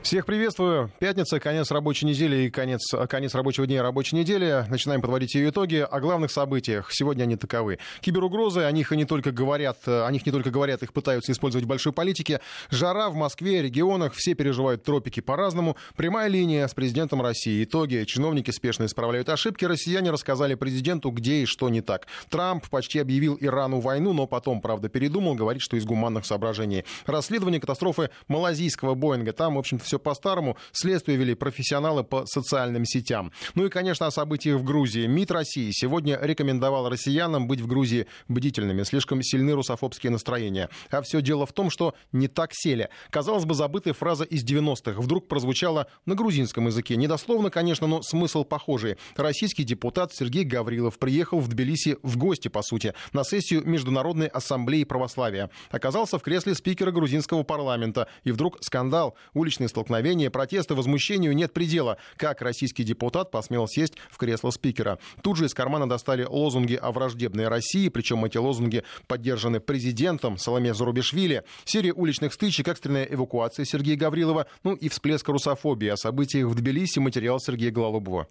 Всех приветствую. Пятница, конец рабочей недели и конец, конец рабочего дня рабочей недели. Начинаем подводить ее итоги. О главных событиях. Сегодня они таковы. Киберугрозы, о них и не только говорят, о них не только говорят, их пытаются использовать в большой политике. Жара в Москве, регионах, все переживают тропики по-разному. Прямая линия с президентом России. Итоги. Чиновники спешно исправляют ошибки. Россияне рассказали президенту, где и что не так. Трамп почти объявил Ирану войну, но потом, правда, передумал, говорит, что из гуманных соображений. Расследование катастрофы малазийского Боинга. Там, в общем-то, все по-старому. Следствие вели профессионалы по социальным сетям. Ну и, конечно, о событиях в Грузии. МИД России сегодня рекомендовал россиянам быть в Грузии бдительными. Слишком сильны русофобские настроения. А все дело в том, что не так сели. Казалось бы, забытая фраза из 90-х вдруг прозвучала на грузинском языке. Недословно, конечно, но смысл похожий. Российский депутат Сергей Гаврилов приехал в Тбилиси в гости, по сути, на сессию Международной ассамблеи православия. Оказался в кресле спикера грузинского парламента. И вдруг скандал, уличные столкновения протесты, возмущению нет предела. Как российский депутат посмел сесть в кресло спикера. Тут же из кармана достали лозунги о враждебной России, причем эти лозунги поддержаны президентом Соломе Зарубишвили. Серия уличных стычек, экстренная эвакуация Сергея Гаврилова, ну и всплеск русофобии. О событиях в Тбилиси материал Сергея Гололобова.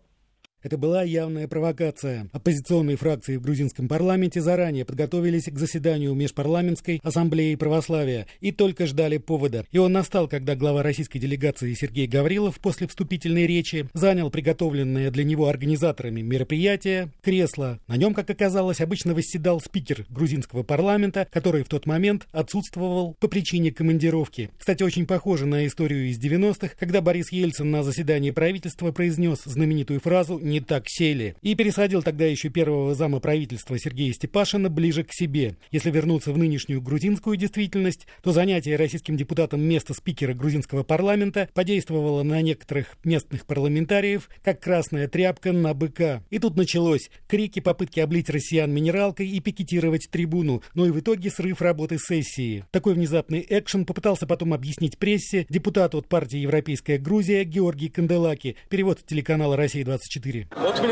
Это была явная провокация. Оппозиционные фракции в грузинском парламенте заранее подготовились к заседанию Межпарламентской ассамблеи православия и только ждали повода. И он настал, когда глава российской делегации Сергей Гаврилов после вступительной речи занял приготовленное для него организаторами мероприятие кресло. На нем, как оказалось, обычно восседал спикер грузинского парламента, который в тот момент отсутствовал по причине командировки. Кстати, очень похоже на историю из 90-х, когда Борис Ельцин на заседании правительства произнес знаменитую фразу не так сели. И пересадил тогда еще первого зама правительства Сергея Степашина ближе к себе. Если вернуться в нынешнюю грузинскую действительность, то занятие российским депутатом места спикера грузинского парламента подействовало на некоторых местных парламентариев, как красная тряпка на быка. И тут началось крики, попытки облить россиян минералкой и пикетировать трибуну, но и в итоге срыв работы сессии. Такой внезапный экшен попытался потом объяснить прессе депутат от партии «Европейская Грузия» Георгий Канделаки, перевод телеканала «Россия-24».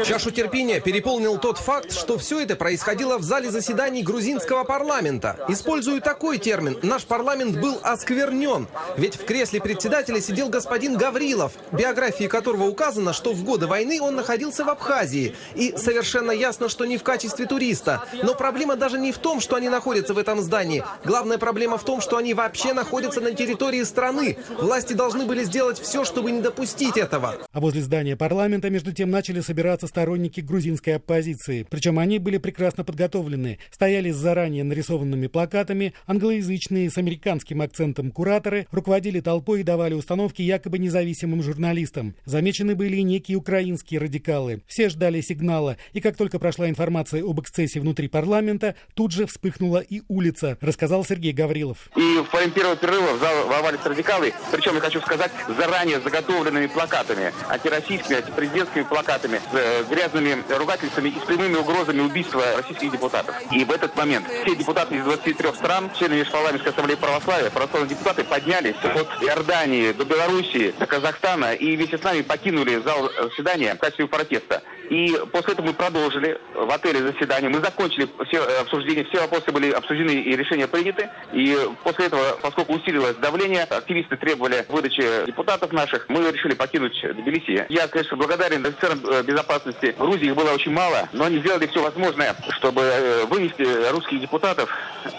Чашу терпения переполнил тот факт, что все это происходило в зале заседаний грузинского парламента. Использую такой термин, наш парламент был осквернен. Ведь в кресле председателя сидел господин Гаврилов, биографии которого указано, что в годы войны он находился в Абхазии. И совершенно ясно, что не в качестве туриста. Но проблема даже не в том, что они находятся в этом здании. Главная проблема в том, что они вообще находятся на территории страны. Власти должны были сделать все, чтобы не допустить этого. А возле здания парламента, между тем, начали начали собираться сторонники грузинской оппозиции. Причем они были прекрасно подготовлены. Стояли с заранее нарисованными плакатами, англоязычные с американским акцентом кураторы руководили толпой и давали установки якобы независимым журналистам. Замечены были и некие украинские радикалы. Все ждали сигнала, и как только прошла информация об эксцессе внутри парламента, тут же вспыхнула и улица, рассказал Сергей Гаврилов. И в время первого перерыва в зал ворвались радикалы, причем, я хочу сказать, заранее заготовленными плакатами, антироссийскими, антипрезидентскими плакатами плакатами с э, грязными ругательствами и с прямыми угрозами убийства российских депутатов. И в этот момент все депутаты из 23 стран, члены Межпарламентской ассамблеи православия, православные депутаты поднялись от Иордании до Белоруссии, до Казахстана и вместе с нами покинули зал заседания в качестве протеста. И после этого мы продолжили в отеле заседание. Мы закончили все э, обсуждения, все вопросы были обсуждены и решения приняты. И после этого, поскольку усилилось давление, активисты требовали выдачи депутатов наших, мы решили покинуть Тбилиси. Я, конечно, благодарен офицерам э, безопасности Грузии, их было очень мало, но они сделали все возможное, чтобы э, вынести русских депутатов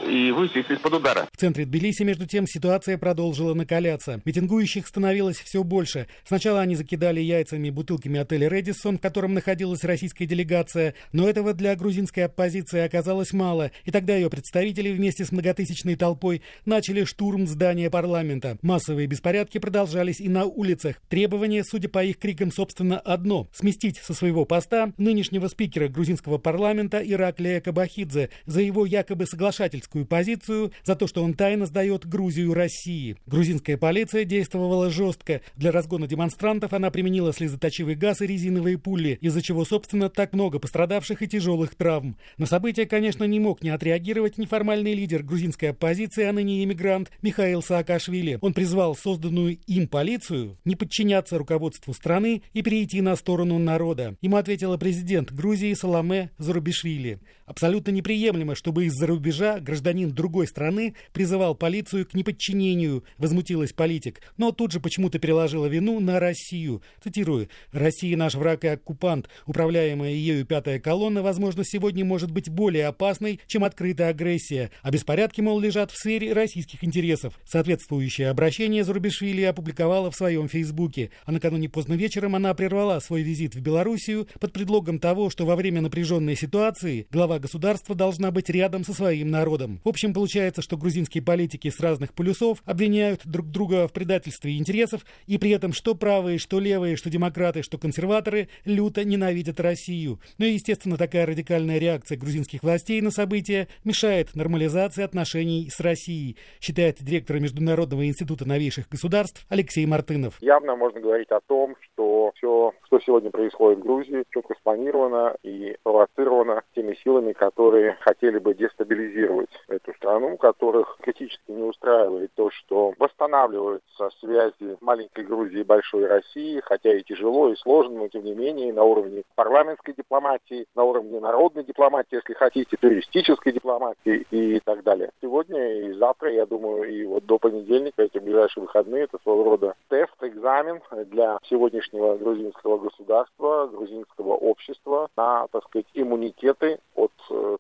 и вывести их из-под удара. В центре Тбилиси, между тем, ситуация продолжила накаляться. Митингующих становилось все больше. Сначала они закидали яйцами бутылками отеля «Редисон», в котором находилась российская делегация, но этого для грузинской оппозиции оказалось мало, и тогда ее представители вместе с многотысячной толпой начали штурм здания парламента. Массовые беспорядки продолжались и на улицах. Требование, судя по их крикам, собственно, одно – сместить со своего поста нынешнего спикера грузинского парламента Ираклия Кабахидзе за его якобы соглашательскую позицию, за то, что он тайно сдает Грузию России. Грузинская полиция действовала жестко. Для разгона демонстрантов она применила слезоточивый газ и резиновые пули, из-за чего, собственно, так много пострадавших и тяжелых травм. На события, конечно, не мог не отреагировать неформальный лидер грузинской оппозиции, а ныне иммигрант Михаил Саакашвили. Он призвал созданную им полицию не подчиняться руководству страны и перейти на сторону народа. Ему ответила президент Грузии Саламе Зарубишвили. Абсолютно неприемлемо, чтобы из-за рубежа гражданин другой страны призывал полицию к неподчинению, возмутилась политик, но тут же почему-то переложила вину на Россию. Цитирую, «Россия наш враг и оккупант. Управляемая ею пятая колонна, возможно, сегодня может быть более опасной, чем открытая агрессия, а беспорядки, мол, лежат в сфере российских интересов». Соответствующее обращение Зарубишвили опубликовала в своем фейсбуке, а накануне поздно вечером она прервала свой визит в Белоруссию под предлогом того, что во время напряженной ситуации глава государства должна быть рядом со своим народом. В общем, получается, что грузинские политики с разных полюсов обвиняют друг друга в предательстве интересов, и при этом что правые, что левые, что демократы, что консерваторы люто ненавидят Россию. Ну и, естественно, такая радикальная реакция грузинских властей на события мешает нормализации отношений с Россией, считает директор Международного института новейших государств Алексей Мартынов. Явно можно говорить о том, что все, что сегодня происходит в Грузии, четко спланировано и провоцировано теми силами, которые хотели бы дестабилизировать эту страну, которых критически не устраивает то, что восстанавливаются связи маленькой Грузии и большой России, хотя и тяжело, и сложно, но тем не менее на уровне парламентской дипломатии, на уровне народной дипломатии, если хотите, туристической дипломатии и так далее. Сегодня и завтра, я думаю, и вот до понедельника, эти ближайшие выходные, это своего рода тест, экзамен для сегодняшнего грузинского государства, грузинского общества на, так сказать, иммунитеты от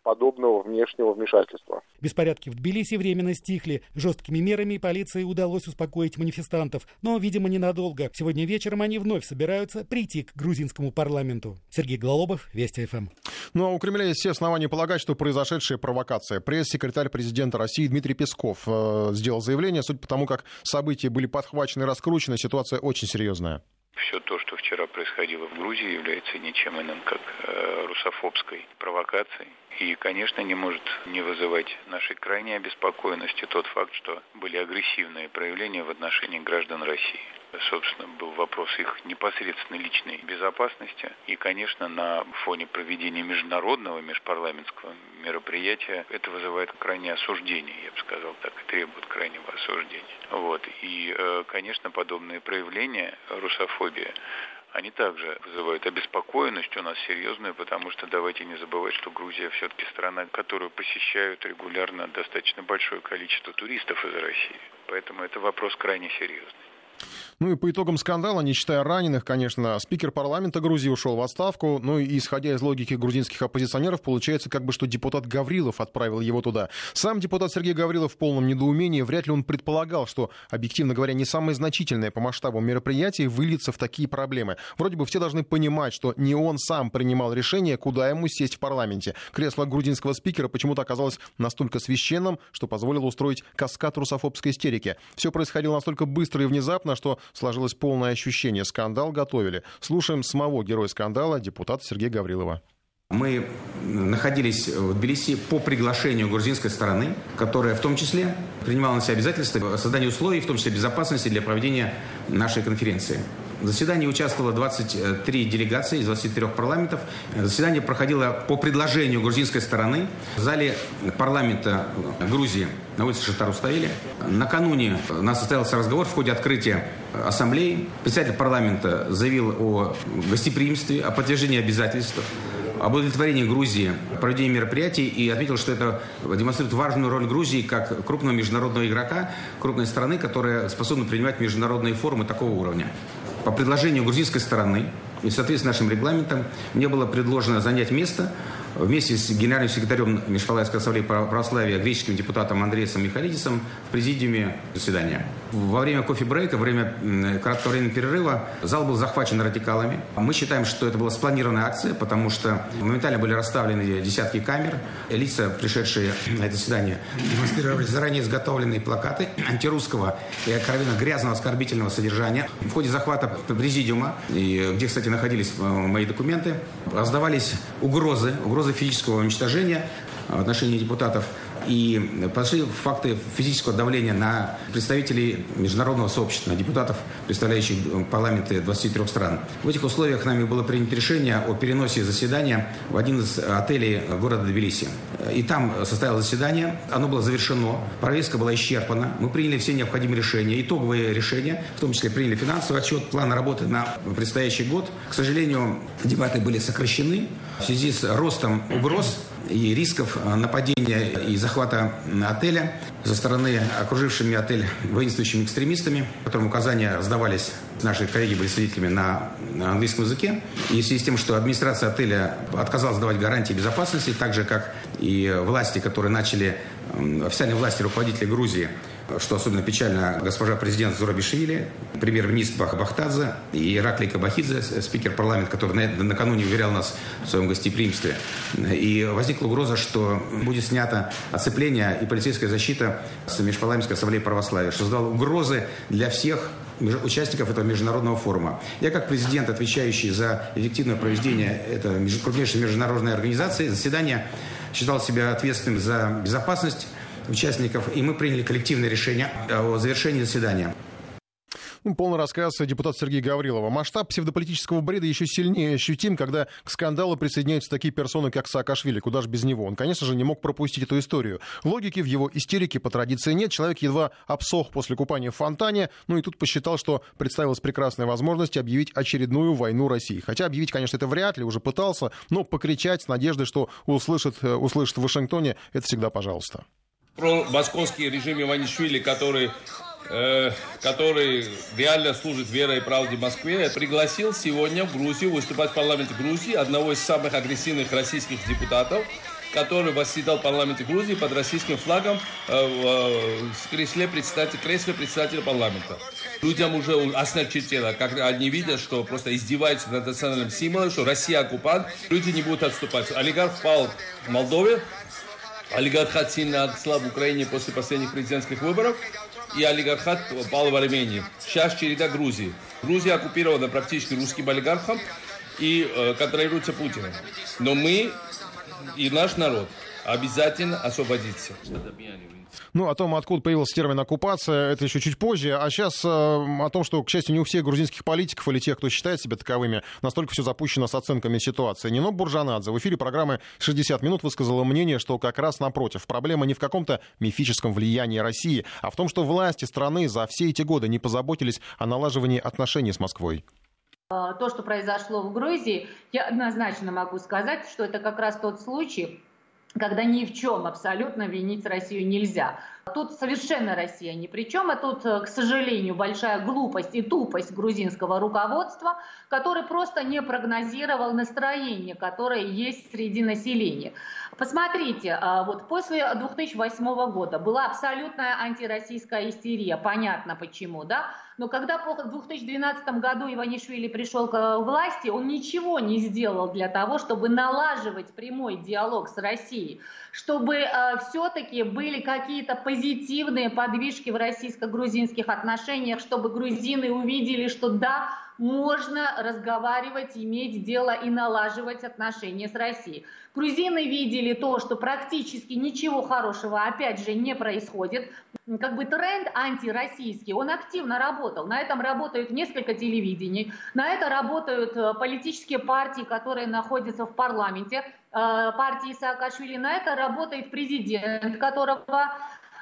подобного внешнего вмешательства. Беспорядки в Тбилиси временно стихли. Жесткими мерами полиции удалось успокоить манифестантов, но, видимо, ненадолго. Сегодня вечером они вновь собираются прийти к грузинскому парламенту. Сергей Голобов, Вести ФМ. Ну а у Кремля есть все основания полагать, что произошедшая провокация. Пресс-секретарь президента России Дмитрий Песков э, сделал заявление. Суть по тому, как события были подхвачены и раскручены, ситуация очень серьезная. Все то, что вчера происходило в Грузии, является ничем иным, как э, русофобской провокацией. И, конечно, не может не вызывать нашей крайней обеспокоенности тот факт, что были агрессивные проявления в отношении граждан России собственно, был вопрос их непосредственной личной безопасности. И, конечно, на фоне проведения международного, межпарламентского мероприятия это вызывает крайнее осуждение, я бы сказал так, и требует крайнего осуждения. Вот. И, э, конечно, подобные проявления русофобии они также вызывают обеспокоенность у нас серьезную, потому что давайте не забывать, что Грузия все-таки страна, которую посещают регулярно достаточно большое количество туристов из России. Поэтому это вопрос крайне серьезный. Ну и по итогам скандала, не считая раненых, конечно, спикер парламента Грузии ушел в отставку. Ну и исходя из логики грузинских оппозиционеров, получается как бы, что депутат Гаврилов отправил его туда. Сам депутат Сергей Гаврилов в полном недоумении. Вряд ли он предполагал, что, объективно говоря, не самое значительное по масштабу мероприятие выльется в такие проблемы. Вроде бы все должны понимать, что не он сам принимал решение, куда ему сесть в парламенте. Кресло грузинского спикера почему-то оказалось настолько священным, что позволило устроить каскад русофобской истерики. Все происходило настолько быстро и внезапно, что сложилось полное ощущение. Скандал готовили. Слушаем самого героя скандала, депутата Сергея Гаврилова. Мы находились в Тбилиси по приглашению грузинской стороны, которая в том числе принимала на себя обязательства создания условий, в том числе безопасности для проведения нашей конференции. В заседании участвовало 23 делегации из 23 парламентов. Заседание проходило по предложению грузинской стороны в зале парламента Грузии на улице Шатаруставили. Накануне у нас состоялся разговор в ходе открытия ассамблеи. Председатель парламента заявил о гостеприимстве, о подтверждении обязательств об удовлетворении Грузии проведения мероприятий и отметил, что это демонстрирует важную роль Грузии как крупного международного игрока, крупной страны, которая способна принимать международные форумы такого уровня. По предложению грузинской стороны и в соответствии с нашим регламентом мне было предложено занять место вместе с генеральным секретарем Межпалатской ассамблеи православия, греческим депутатом Андреасом Михалидисом в президиуме заседания. Во время кофе-брейка, во время краткого времени перерыва зал был захвачен радикалами. Мы считаем, что это была спланированная акция, потому что моментально были расставлены десятки камер. Лица, пришедшие на это заседание, демонстрировали заранее изготовленные плакаты антирусского и откровенно грязного оскорбительного содержания. В ходе захвата президиума, где, кстати, находились э, мои документы, раздавались угрозы, угрозы физического уничтожения в отношении депутатов и пошли факты физического давления на представителей международного сообщества, на депутатов, представляющих парламенты 23 стран. В этих условиях нами было принято решение о переносе заседания в один из отелей города Тбилиси. И там состоялось заседание, оно было завершено, повестка была исчерпана, мы приняли все необходимые решения, итоговые решения, в том числе приняли финансовый отчет, план работы на предстоящий год. К сожалению, дебаты были сокращены, в связи с ростом угроз и рисков нападения и захвата отеля со стороны окружившими отель воинствующими экстремистами, которым указания сдавались наши коллеги были свидетелями на английском языке. И в связи с тем, что администрация отеля отказалась давать гарантии безопасности, так же, как и власти, которые начали, официальные власти, руководители Грузии, что особенно печально, госпожа президент Зурабишвили, премьер-министр Бахтадзе и Ираклий Кабахидзе, спикер парламента, который накануне уверял нас в своем гостеприимстве. И возникла угроза, что будет снято оцепление и полицейская защита с Межпарламентской ассамблеи православия, что создало угрозы для всех участников этого международного форума. Я как президент, отвечающий за эффективное проведение этой крупнейшей международной организации, заседания считал себя ответственным за безопасность участников, и мы приняли коллективное решение о завершении заседания. Ну, полный рассказ депутата Сергея Гаврилова. Масштаб псевдополитического бреда еще сильнее ощутим, когда к скандалу присоединяются такие персоны, как Саакашвили. Куда же без него? Он, конечно же, не мог пропустить эту историю. Логики в его истерике по традиции нет. Человек едва обсох после купания в фонтане. Ну и тут посчитал, что представилась прекрасная возможность объявить очередную войну России. Хотя объявить, конечно, это вряд ли, уже пытался, но покричать с надеждой, что услышат, э, услышат в Вашингтоне, это всегда пожалуйста. Про московский режим Иванишвили, который Э, который реально служит верой и правде Москве, пригласил сегодня в Грузию выступать в парламенте Грузии одного из самых агрессивных российских депутатов, который восседал в парламенте Грузии под российским флагом э, э, в кресле председателя, кресле председателя парламента. Людям уже оснащено, как они видят, что просто издеваются над национальным символом, что Россия оккупант, люди не будут отступать. Олигарх впал в Молдове, олигархат сильно отслаб в Украине после последних президентских выборов, и олигархат пал в Армении. Сейчас череда Грузии. Грузия оккупирована практически русским олигархом и э, контролируется Путиным. Но мы и наш народ обязательно освободится. Ну, о том, откуда появился термин «оккупация», это еще чуть позже. А сейчас э, о том, что, к счастью, не у всех грузинских политиков или тех, кто считает себя таковыми, настолько все запущено с оценками ситуации. Нино Буржанадзе в эфире программы «60 минут» высказала мнение, что как раз напротив. Проблема не в каком-то мифическом влиянии России, а в том, что власти страны за все эти годы не позаботились о налаживании отношений с Москвой. То, что произошло в Грузии, я однозначно могу сказать, что это как раз тот случай, когда ни в чем абсолютно винить Россию нельзя. Тут совершенно Россия ни при чем, а тут, э, к сожалению, большая глупость и тупость грузинского руководства, который просто не прогнозировал настроение, которое есть среди населения. Посмотрите, а, вот после 2008 года была абсолютная антироссийская истерия, понятно почему, да? Но когда в 2012 году Иванишвили пришел к власти, он ничего не сделал для того, чтобы налаживать прямой диалог с Россией, чтобы э, все-таки были какие-то позитивные подвижки в российско-грузинских отношениях, чтобы грузины увидели, что да, можно разговаривать, иметь дело и налаживать отношения с Россией. Грузины видели то, что практически ничего хорошего опять же не происходит. Как бы тренд антироссийский, он активно работал. На этом работают несколько телевидений, на это работают э, политические партии, которые находятся в парламенте, э, партии Саакашвили, на это работает президент, которого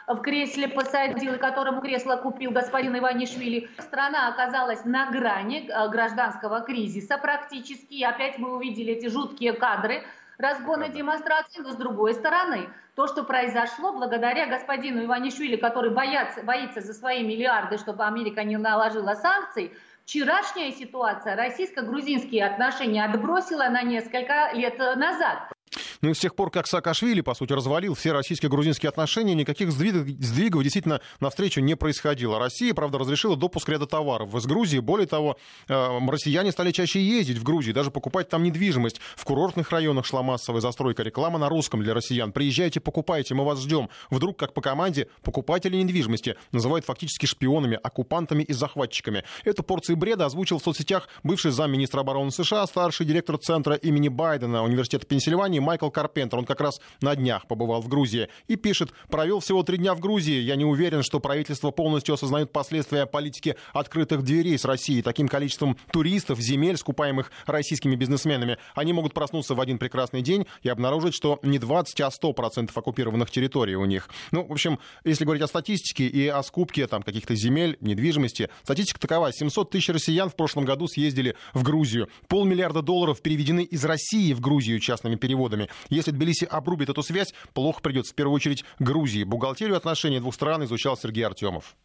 в кресле посадил, которому кресло купил господин Иванишвили. Страна оказалась на грани э, гражданского кризиса практически. И опять мы увидели эти жуткие кадры разгона демонстрации, но с другой стороны, то, что произошло благодаря господину Иванишвили, который боятся, боится за свои миллиарды, чтобы Америка не наложила санкций, вчерашняя ситуация российско-грузинские отношения отбросила на несколько лет назад. Ну и с тех пор, как Саакашвили, по сути, развалил все российско-грузинские отношения, никаких сдвигов, действительно навстречу не происходило. Россия, правда, разрешила допуск ряда товаров из Грузии. Более того, э, россияне стали чаще ездить в Грузию, даже покупать там недвижимость. В курортных районах шла массовая застройка, реклама на русском для россиян. Приезжайте, покупайте, мы вас ждем. Вдруг, как по команде, покупатели недвижимости называют фактически шпионами, оккупантами и захватчиками. Эту порцию бреда озвучил в соцсетях бывший замминистра обороны США, старший директор Центра имени Байдена Университета Пенсильвании Майкл Карпентер. Он как раз на днях побывал в Грузии и пишет, провел всего три дня в Грузии. Я не уверен, что правительство полностью осознает последствия политики открытых дверей с Россией. Таким количеством туристов, земель, скупаемых российскими бизнесменами, они могут проснуться в один прекрасный день и обнаружить, что не 20, а 100% оккупированных территорий у них. Ну, в общем, если говорить о статистике и о скупке там каких-то земель, недвижимости, статистика такова. 700 тысяч россиян в прошлом году съездили в Грузию. Полмиллиарда долларов переведены из России в Грузию частными переводами. Если Тбилиси обрубит эту связь, плохо придется в первую очередь Грузии. Бухгалтерию отношений двух стран изучал Сергей Артемов.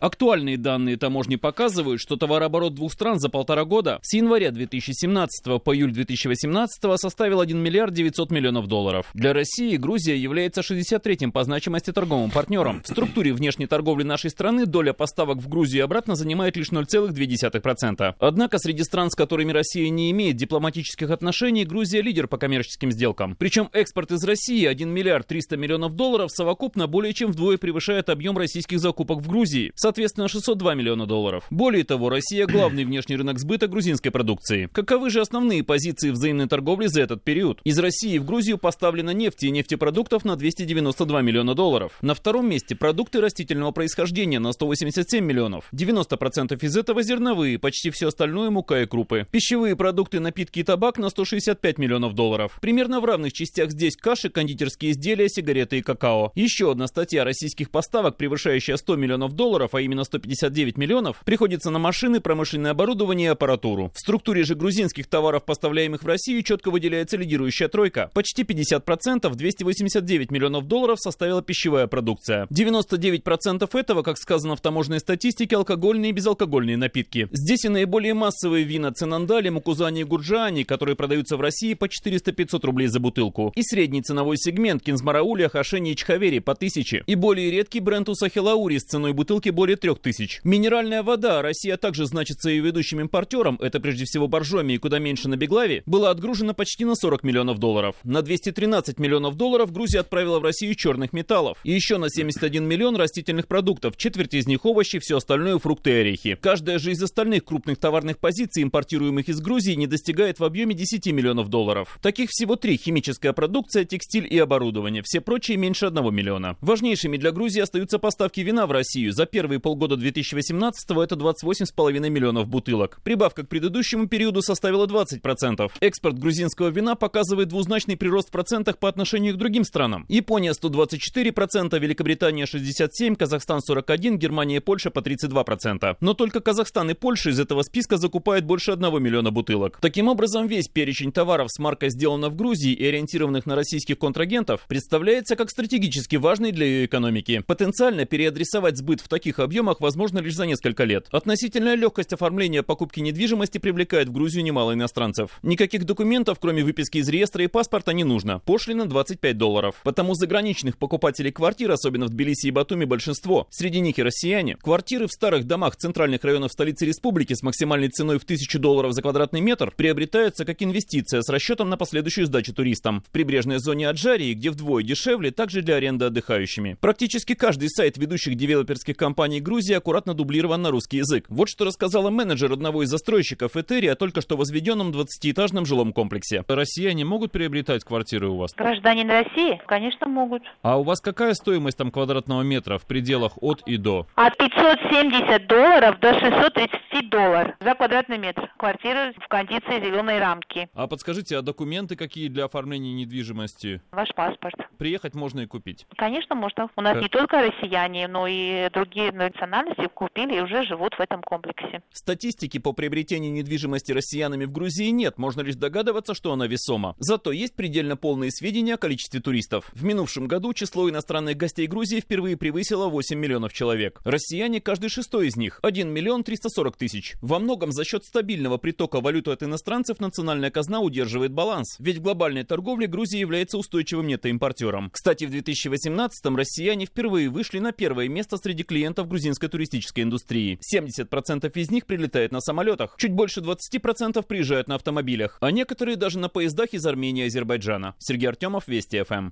Актуальные данные таможни показывают, что товарооборот двух стран за полтора года с января 2017 по июль 2018 составил 1 миллиард 900 миллионов долларов. Для России Грузия является 63-м по значимости торговым партнером. В структуре внешней торговли нашей страны доля поставок в Грузию обратно занимает лишь 0,2%. Однако среди стран, с которыми Россия не имеет дипломатических отношений, Грузия лидер по коммерческим сделкам. Причем экспорт из России 1 миллиард 300 миллионов долларов совокупно более чем вдвое превышает объем российских закупок в Грузии соответственно 602 миллиона долларов. Более того, Россия главный внешний рынок сбыта грузинской продукции. Каковы же основные позиции взаимной торговли за этот период? Из России в Грузию поставлено нефти и нефтепродуктов на 292 миллиона долларов. На втором месте продукты растительного происхождения на 187 миллионов. 90% из этого зерновые, почти все остальное мука и крупы. Пищевые продукты, напитки и табак на 165 миллионов долларов. Примерно в равных частях здесь каши, кондитерские изделия, сигареты и какао. Еще одна статья российских поставок, превышающая 100 миллионов долларов, а именно 159 миллионов, приходится на машины, промышленное оборудование и аппаратуру. В структуре же грузинских товаров, поставляемых в Россию, четко выделяется лидирующая тройка. Почти 50%, 289 миллионов долларов составила пищевая продукция. 99% этого, как сказано в таможенной статистике, алкогольные и безалкогольные напитки. Здесь и наиболее массовые вина Цинандали, Мукузани и Гурджани, которые продаются в России по 400-500 рублей за бутылку. И средний ценовой сегмент Кинзмараули, Хашени и Чхавери по 1000. И более редкий бренд Усахилаури с ценой бутылки более 3000. Минеральная вода, Россия также значится и ведущим импортером, это прежде всего Боржоми и куда меньше на Беглаве, была отгружена почти на 40 миллионов долларов. На 213 миллионов долларов Грузия отправила в Россию черных металлов. И еще на 71 миллион растительных продуктов, четверть из них овощи, все остальное фрукты и орехи. Каждая же из остальных крупных товарных позиций, импортируемых из Грузии, не достигает в объеме 10 миллионов долларов. Таких всего три – химическая продукция, текстиль и оборудование. Все прочие меньше 1 миллиона. Важнейшими для Грузии остаются поставки вина в Россию. За первые полгода 2018 это 28,5 миллионов бутылок. Прибавка к предыдущему периоду составила 20%. Экспорт грузинского вина показывает двузначный прирост в процентах по отношению к другим странам. Япония 124%, Великобритания 67%, Казахстан 41%, Германия и Польша по 32%. Но только Казахстан и Польша из этого списка закупают больше 1 миллиона бутылок. Таким образом, весь перечень товаров с маркой «Сделано в Грузии» и ориентированных на российских контрагентов представляется как стратегически важный для ее экономики. Потенциально переадресовать сбыт в таких объемах возможно лишь за несколько лет. Относительная легкость оформления покупки недвижимости привлекает в Грузию немало иностранцев. Никаких документов, кроме выписки из реестра и паспорта, не нужно. Пошлина 25 долларов. Потому заграничных покупателей квартир, особенно в Тбилиси и Батуми, большинство. Среди них и россияне. Квартиры в старых домах центральных районов столицы республики с максимальной ценой в 1000 долларов за квадратный метр приобретаются как инвестиция с расчетом на последующую сдачу туристам. В прибрежной зоне Аджарии, где вдвое дешевле, также для аренды отдыхающими. Практически каждый сайт ведущих девелоперских компаний Грузии аккуратно дублирован на русский язык. Вот что рассказала менеджер одного из застройщиков Этери о только что возведенном 20-этажном жилом комплексе. Россияне могут приобретать квартиры у вас? Граждане России, конечно, могут. А у вас какая стоимость там квадратного метра в пределах от и до? От 570 долларов до 630 долларов за квадратный метр. Квартиры в кондиции зеленой рамки. А подскажите, а документы какие для оформления недвижимости? Ваш паспорт. Приехать можно и купить? Конечно, можно. У нас Как? не только россияне, но и другие национальности купили и уже живут в этом комплексе. Статистики по приобретению недвижимости россиянами в Грузии нет, можно лишь догадываться, что она весома. Зато есть предельно полные сведения о количестве туристов. В минувшем году число иностранных гостей Грузии впервые превысило 8 миллионов человек. Россияне каждый шестой из них – 1 миллион 340 тысяч. Во многом за счет стабильного притока валюты от иностранцев национальная казна удерживает баланс. Ведь в глобальной торговле Грузия является устойчивым нетоимпортером. Кстати, в 2018-м россияне впервые вышли на первое место среди клиентов грузинской туристической индустрии. 70% из них прилетает на самолетах, чуть больше 20% приезжают на автомобилях, а некоторые даже на поездах из Армении и Азербайджана. Сергей Артемов, Вести ФМ.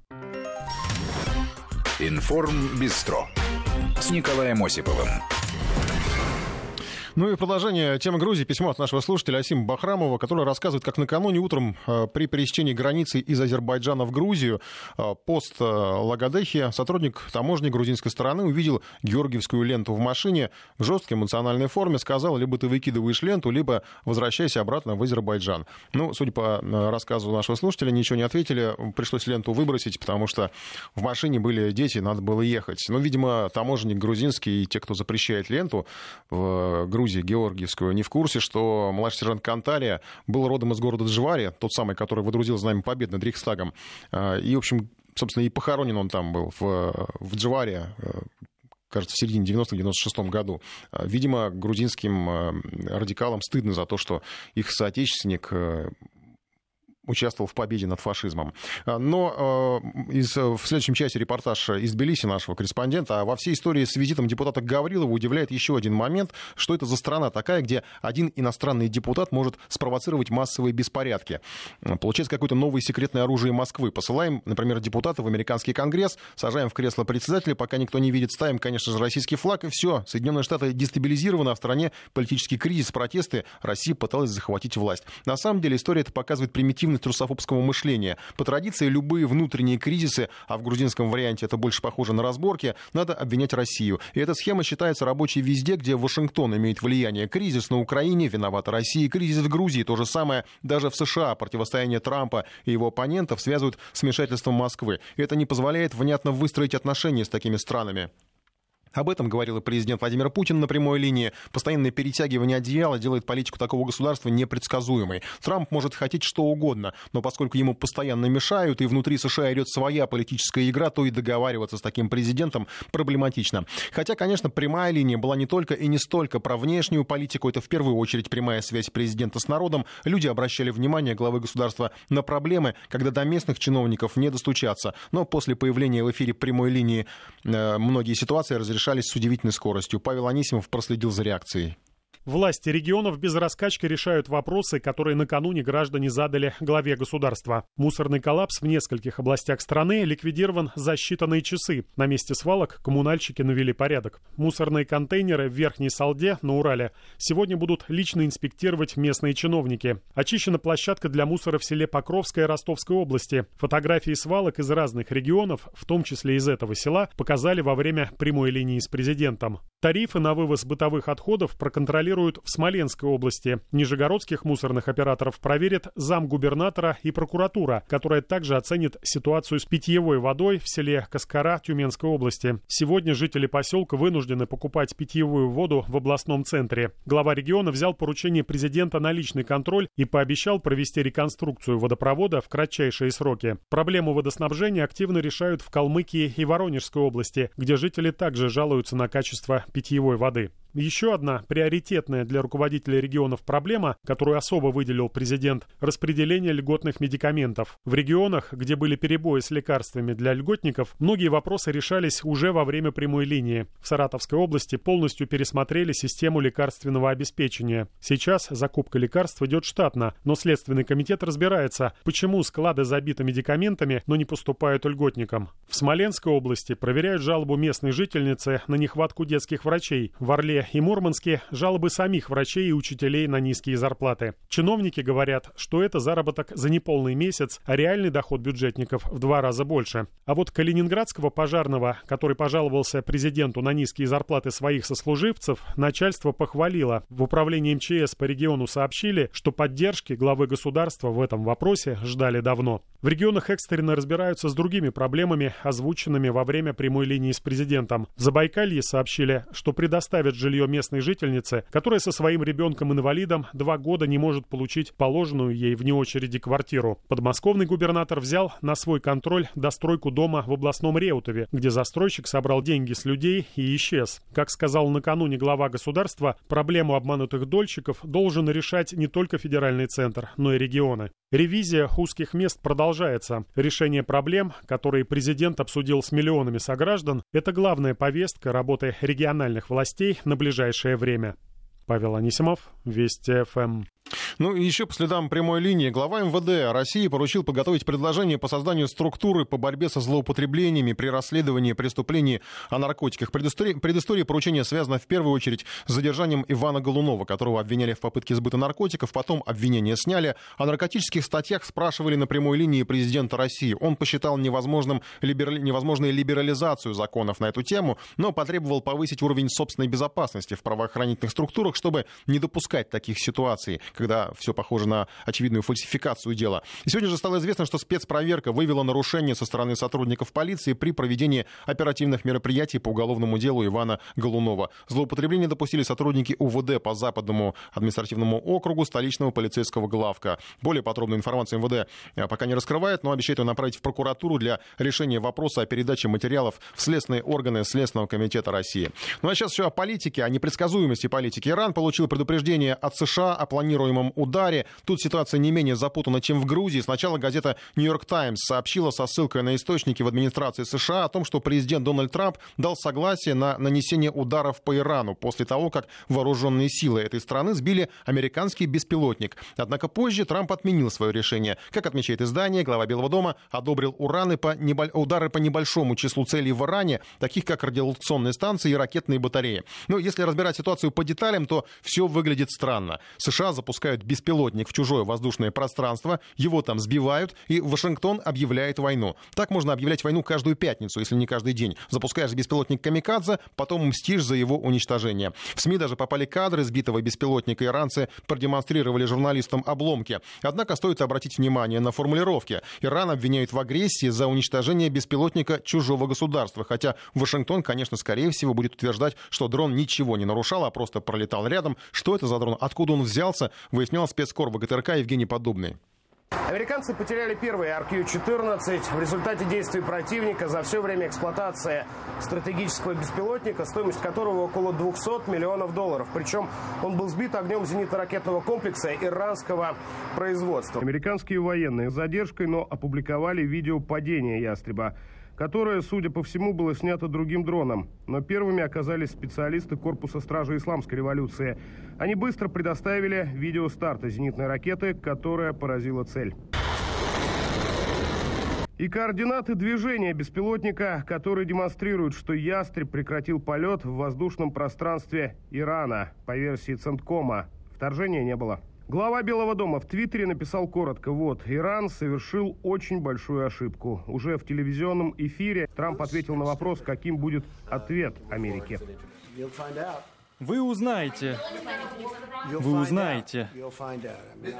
Информ Бистро с Николаем Осиповым. Ну и продолжение темы Грузии. Письмо от нашего слушателя Асима Бахрамова, который рассказывает, как накануне утром э, при пересечении границы из Азербайджана в Грузию э, пост э, Лагодехи сотрудник таможни грузинской стороны увидел георгиевскую ленту в машине в жесткой эмоциональной форме, сказал, либо ты выкидываешь ленту, либо возвращайся обратно в Азербайджан. Ну, судя по рассказу нашего слушателя, ничего не ответили, пришлось ленту выбросить, потому что в машине были дети, надо было ехать. Ну, видимо, таможенник грузинский и те, кто запрещает ленту в Грузии, Грузии, Георгиевскую, не в курсе, что младший сержант Кантария был родом из города Джвари, тот самый, который водрузил знамя победы над Рейхстагом. А, и, в общем, собственно, и похоронен он там был, в, в Джваре, э, кажется, в середине 90-х, 96-м году. А, видимо, грузинским э, радикалам стыдно за то, что их соотечественник э, участвовал в победе над фашизмом. А, но э, из, в следующем части репортаж из Тбилиси нашего корреспондента. А во всей истории с визитом депутата Гаврилова удивляет еще один момент, что это за страна такая, где один иностранный депутат может спровоцировать массовые беспорядки. Получается какое-то новое секретное оружие Москвы. Посылаем, например, депутата в американский конгресс, сажаем в кресло председателя, пока никто не видит, ставим, конечно же, российский флаг, и все. Соединенные Штаты дестабилизированы, а в стране политический кризис, протесты, Россия пыталась захватить власть. На самом деле история это показывает примитивность особенность русофобского мышления. По традиции, любые внутренние кризисы, а в грузинском варианте это больше похоже на разборки, надо обвинять Россию. И эта схема считается рабочей везде, где Вашингтон имеет влияние. Кризис на Украине, виновата Россия, кризис в Грузии, то же самое. Даже в США противостояние Трампа и его оппонентов связывают с вмешательством Москвы. И это не позволяет внятно выстроить отношения с такими странами. Об этом говорил и президент Владимир Путин на прямой линии. Постоянное перетягивание одеяла делает политику такого государства непредсказуемой. Трамп может хотеть что угодно, но поскольку ему постоянно мешают и внутри США идет своя политическая игра, то и договариваться с таким президентом проблематично. Хотя, конечно, прямая линия была не только и не столько про внешнюю политику, это в первую очередь прямая связь президента с народом. Люди обращали внимание главы государства на проблемы, когда до местных чиновников не достучаться. Но после появления в эфире прямой линии э, многие ситуации разрешались решались с удивительной скоростью. Павел Анисимов проследил за реакцией. Власти регионов без раскачки решают вопросы, которые накануне граждане задали главе государства. Мусорный коллапс в нескольких областях страны ликвидирован за считанные часы. На месте свалок коммунальщики навели порядок. Мусорные контейнеры в Верхней Салде на Урале сегодня будут лично инспектировать местные чиновники. Очищена площадка для мусора в селе Покровское Ростовской области. Фотографии свалок из разных регионов, в том числе из этого села, показали во время прямой линии с президентом. Тарифы на вывоз бытовых отходов проконтролируют контролируют в Смоленской области. Нижегородских мусорных операторов проверит замгубернатора и прокуратура, которая также оценит ситуацию с питьевой водой в селе Каскара Тюменской области. Сегодня жители поселка вынуждены покупать питьевую воду в областном центре. Глава региона взял поручение президента на личный контроль и пообещал провести реконструкцию водопровода в кратчайшие сроки. Проблему водоснабжения активно решают в Калмыкии и Воронежской области, где жители также жалуются на качество питьевой воды. Еще одна приоритетная для руководителей регионов проблема, которую особо выделил президент – распределение льготных медикаментов. В регионах, где были перебои с лекарствами для льготников, многие вопросы решались уже во время прямой линии. В Саратовской области полностью пересмотрели систему лекарственного обеспечения. Сейчас закупка лекарств идет штатно, но Следственный комитет разбирается, почему склады забиты медикаментами, но не поступают льготникам. В Смоленской области проверяют жалобу местной жительницы на нехватку детских врачей. В Орле и Мурманске жалобы самих врачей и учителей на низкие зарплаты. Чиновники говорят, что это заработок за неполный месяц, а реальный доход бюджетников в два раза больше. А вот калининградского пожарного, который пожаловался президенту на низкие зарплаты своих сослуживцев, начальство похвалило. В управлении МЧС по региону сообщили, что поддержки главы государства в этом вопросе ждали давно. В регионах экстренно разбираются с другими проблемами, озвученными во время прямой линии с президентом. В Забайкалье сообщили, что предоставят жилье местной жительницы, которая со своим ребенком-инвалидом два года не может получить положенную ей вне очереди квартиру. Подмосковный губернатор взял на свой контроль достройку дома в областном Реутове, где застройщик собрал деньги с людей и исчез. Как сказал накануне глава государства, проблему обманутых дольщиков должен решать не только федеральный центр, но и регионы. Ревизия узких мест продолжается. Решение проблем, которые президент обсудил с миллионами сограждан, это главная повестка работы региональных властей на ближайшее время. Павел Анисимов, Вести ФМ. Ну и еще по следам прямой линии глава МВД России поручил подготовить предложение по созданию структуры по борьбе со злоупотреблениями при расследовании преступлений о наркотиках. Предыстория, предыстория поручения связана в первую очередь с задержанием Ивана Голунова, которого обвиняли в попытке сбыта наркотиков, потом обвинения сняли. О наркотических статьях спрашивали на прямой линии президента России. Он посчитал невозможным либерали... невозможной либерализацию законов на эту тему, но потребовал повысить уровень собственной безопасности в правоохранительных структурах, чтобы не допускать таких ситуаций, когда все похоже на очевидную фальсификацию дела. Сегодня же стало известно, что спецпроверка выявила нарушение со стороны сотрудников полиции при проведении оперативных мероприятий по уголовному делу Ивана Голунова. Злоупотребление допустили сотрудники УВД по Западному административному округу столичного полицейского главка. Более подробную информацию МВД э, пока не раскрывает, но обещает ее направить в прокуратуру для решения вопроса о передаче материалов в следственные органы Следственного комитета России. Ну а сейчас еще о политике, о непредсказуемости политики. Иран получил предупреждение от США о планируемом ударе. Тут ситуация не менее запутана, чем в Грузии. Сначала газета «Нью-Йорк Таймс» сообщила со ссылкой на источники в администрации США о том, что президент Дональд Трамп дал согласие на нанесение ударов по Ирану после того, как вооруженные силы этой страны сбили американский беспилотник. Однако позже Трамп отменил свое решение. Как отмечает издание, глава Белого дома одобрил ураны по небо... удары по небольшому числу целей в Иране, таких как радиолокационные станции и ракетные батареи. Но если разбирать ситуацию по деталям, то все выглядит странно. США запускают беспилотник в чужое воздушное пространство, его там сбивают, и Вашингтон объявляет войну. Так можно объявлять войну каждую пятницу, если не каждый день. Запускаешь беспилотник «Камикадзе», потом мстишь за его уничтожение. В СМИ даже попали кадры сбитого беспилотника. Иранцы продемонстрировали журналистам обломки. Однако стоит обратить внимание на формулировки. Иран обвиняют в агрессии за уничтожение беспилотника чужого государства. Хотя Вашингтон, конечно, скорее всего, будет утверждать, что дрон ничего не нарушал, а просто пролетал рядом. Что это за дрон? Откуда он взялся? Выяснял спецкор ВГТРК Евгений Подобный. Американцы потеряли первый RQ-14 в результате действий противника за все время эксплуатации стратегического беспилотника, стоимость которого около 200 миллионов долларов. Причем он был сбит огнем зенитно-ракетного комплекса иранского производства. Американские военные с задержкой, но опубликовали видео падения «Ястреба» которое, судя по всему, было снято другим дроном. Но первыми оказались специалисты Корпуса Стражи Исламской революции. Они быстро предоставили видео старта зенитной ракеты, которая поразила цель. И координаты движения беспилотника, которые демонстрируют, что «Ястреб» прекратил полет в воздушном пространстве Ирана по версии Центкома. Вторжения не было. Глава Белого дома в Твиттере написал коротко, вот, Иран совершил очень большую ошибку. Уже в телевизионном эфире Трамп ответил на вопрос, каким будет ответ Америки. Вы узнаете. Вы узнаете.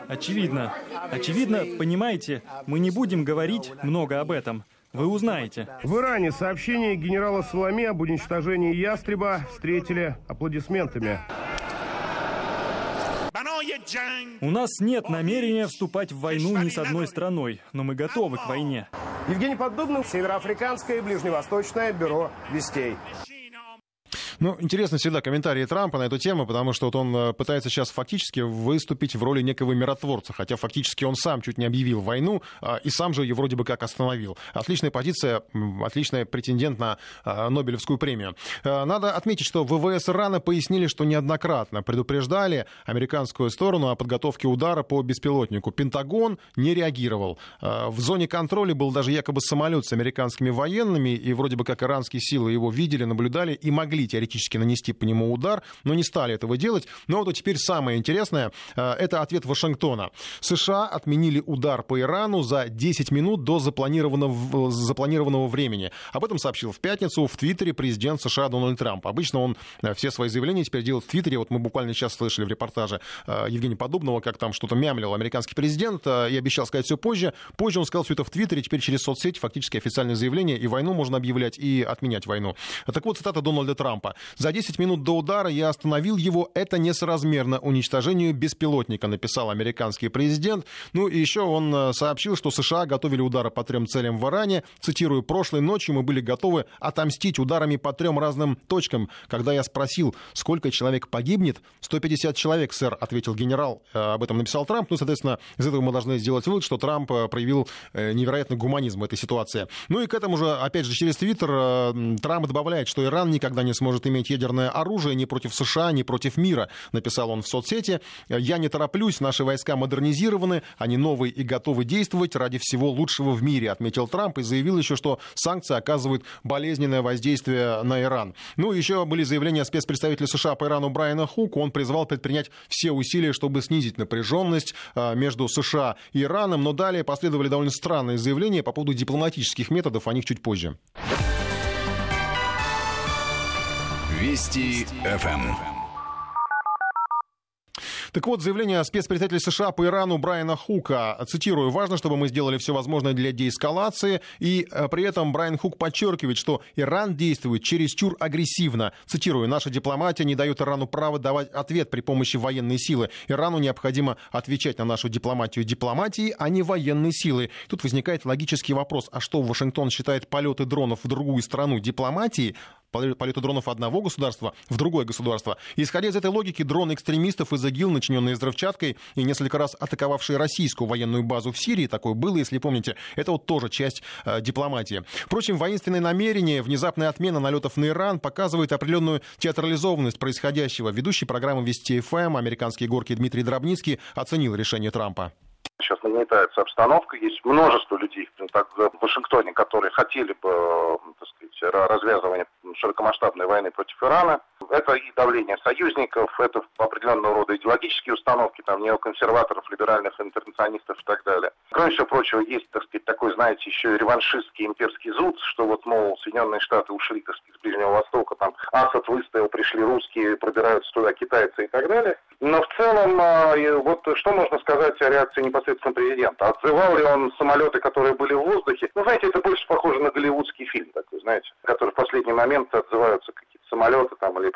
Очевидно. Очевидно, понимаете, мы не будем говорить много об этом. Вы узнаете. В Иране сообщение генерала Соломе об уничтожении ястреба встретили аплодисментами. У нас нет намерения вступать в войну ни с одной страной, но мы готовы к войне. Евгений Поддубный, Североафриканское и Ближневосточное бюро вестей. Ну, интересно всегда комментарии Трампа на эту тему, потому что вот он э, пытается сейчас фактически выступить в роли некого миротворца, хотя фактически он сам чуть не объявил войну а, и сам же ее вроде бы как остановил. Отличная позиция, отличный претендент на а, Нобелевскую премию. Э, надо отметить, что ВВС Ирана пояснили, что неоднократно предупреждали американскую сторону о подготовке удара по беспилотнику. Пентагон не реагировал. Э, в зоне контроля был даже якобы самолет с американскими военными, и вроде бы как иранские силы его видели, наблюдали и могли теоретически теоретически нанести по нему удар, но не стали этого делать. Но вот теперь самое интересное, э, это ответ Вашингтона. США отменили удар по Ирану за 10 минут до запланированного, запланированного времени. Об этом сообщил в пятницу в Твиттере президент США Дональд Трамп. Обычно он э, все свои заявления теперь делает в Твиттере. Вот мы буквально сейчас слышали в репортаже э, Евгения Подобного, как там что-то мямлил американский президент и обещал сказать все позже. Позже он сказал все это в Твиттере, теперь через соцсети фактически официальное заявление, и войну можно объявлять, и отменять войну. Так вот, цитата Дональда Трампа. За 10 минут до удара я остановил его. Это несоразмерно уничтожению беспилотника, написал американский президент. Ну и еще он э, сообщил, что США готовили удары по трем целям в Иране. Цитирую, прошлой ночью мы были готовы отомстить ударами по трем разным точкам. Когда я спросил, сколько человек погибнет, 150 человек, сэр, ответил генерал. Э, об этом написал Трамп. Ну, соответственно, из этого мы должны сделать вывод, что Трамп э, проявил невероятный гуманизм в этой ситуации. Ну и к этому же, опять же, через Твиттер Трамп добавляет, что Иран никогда не сможет иметь ядерное оружие ни против США, ни против мира, написал он в соцсети. Я не тороплюсь, наши войска модернизированы, они новые и готовы действовать ради всего лучшего в мире, отметил Трамп и заявил еще, что санкции оказывают болезненное воздействие на Иран. Ну, еще были заявления спецпредставителя США по Ирану Брайана Хука. Он призвал предпринять все усилия, чтобы снизить напряженность а, между США и Ираном, но далее последовали довольно странные заявления по поводу дипломатических методов, о них чуть позже. Вести ФМ. Так вот, заявление спецпредставителя США по Ирану Брайана Хука. Цитирую, важно, чтобы мы сделали все возможное для деэскалации. И э, при этом Брайан Хук подчеркивает, что Иран действует чересчур агрессивно. Цитирую, наша дипломатия не дает Ирану право давать ответ при помощи военной силы. Ирану необходимо отвечать на нашу дипломатию дипломатии, а не военной силой. Тут возникает логический вопрос, а что Вашингтон считает полеты дронов в другую страну дипломатией? Полета дронов одного государства в другое государство. исходя из этой логики, дроны экстремистов из ИГИЛ, начиненные взрывчаткой и несколько раз атаковавшие российскую военную базу в Сирии, такое было, если помните, это вот тоже часть э, дипломатии. Впрочем, воинственные намерения, внезапная отмена налетов на Иран показывает определенную театрализованность происходящего. Ведущий программы Вести ФМ, американские горки Дмитрий Дробницкий, оценил решение Трампа. Сейчас нагнетается обстановка, есть множество людей в Вашингтоне, которые хотели бы так сказать, развязывания широкомасштабной войны против Ирана. Это и давление союзников, это определенного рода идеологические установки, там, неоконсерваторов, либеральных интернационалистов и так далее. Кроме всего прочего, есть, так сказать, такой, знаете, еще и реваншистский имперский зуд, что вот, мол, Соединенные Штаты ушли, так сказать, с Ближнего Востока, там, Асад выстоял, пришли русские, пробираются туда китайцы и так далее. Но в целом, а, вот что можно сказать о реакции непосредственно президента? Отзывал ли он самолеты, которые были в воздухе? Ну, знаете, это больше похоже на голливудский фильм такой, знаете, который в последний момент отзываются какие-то самолеты там или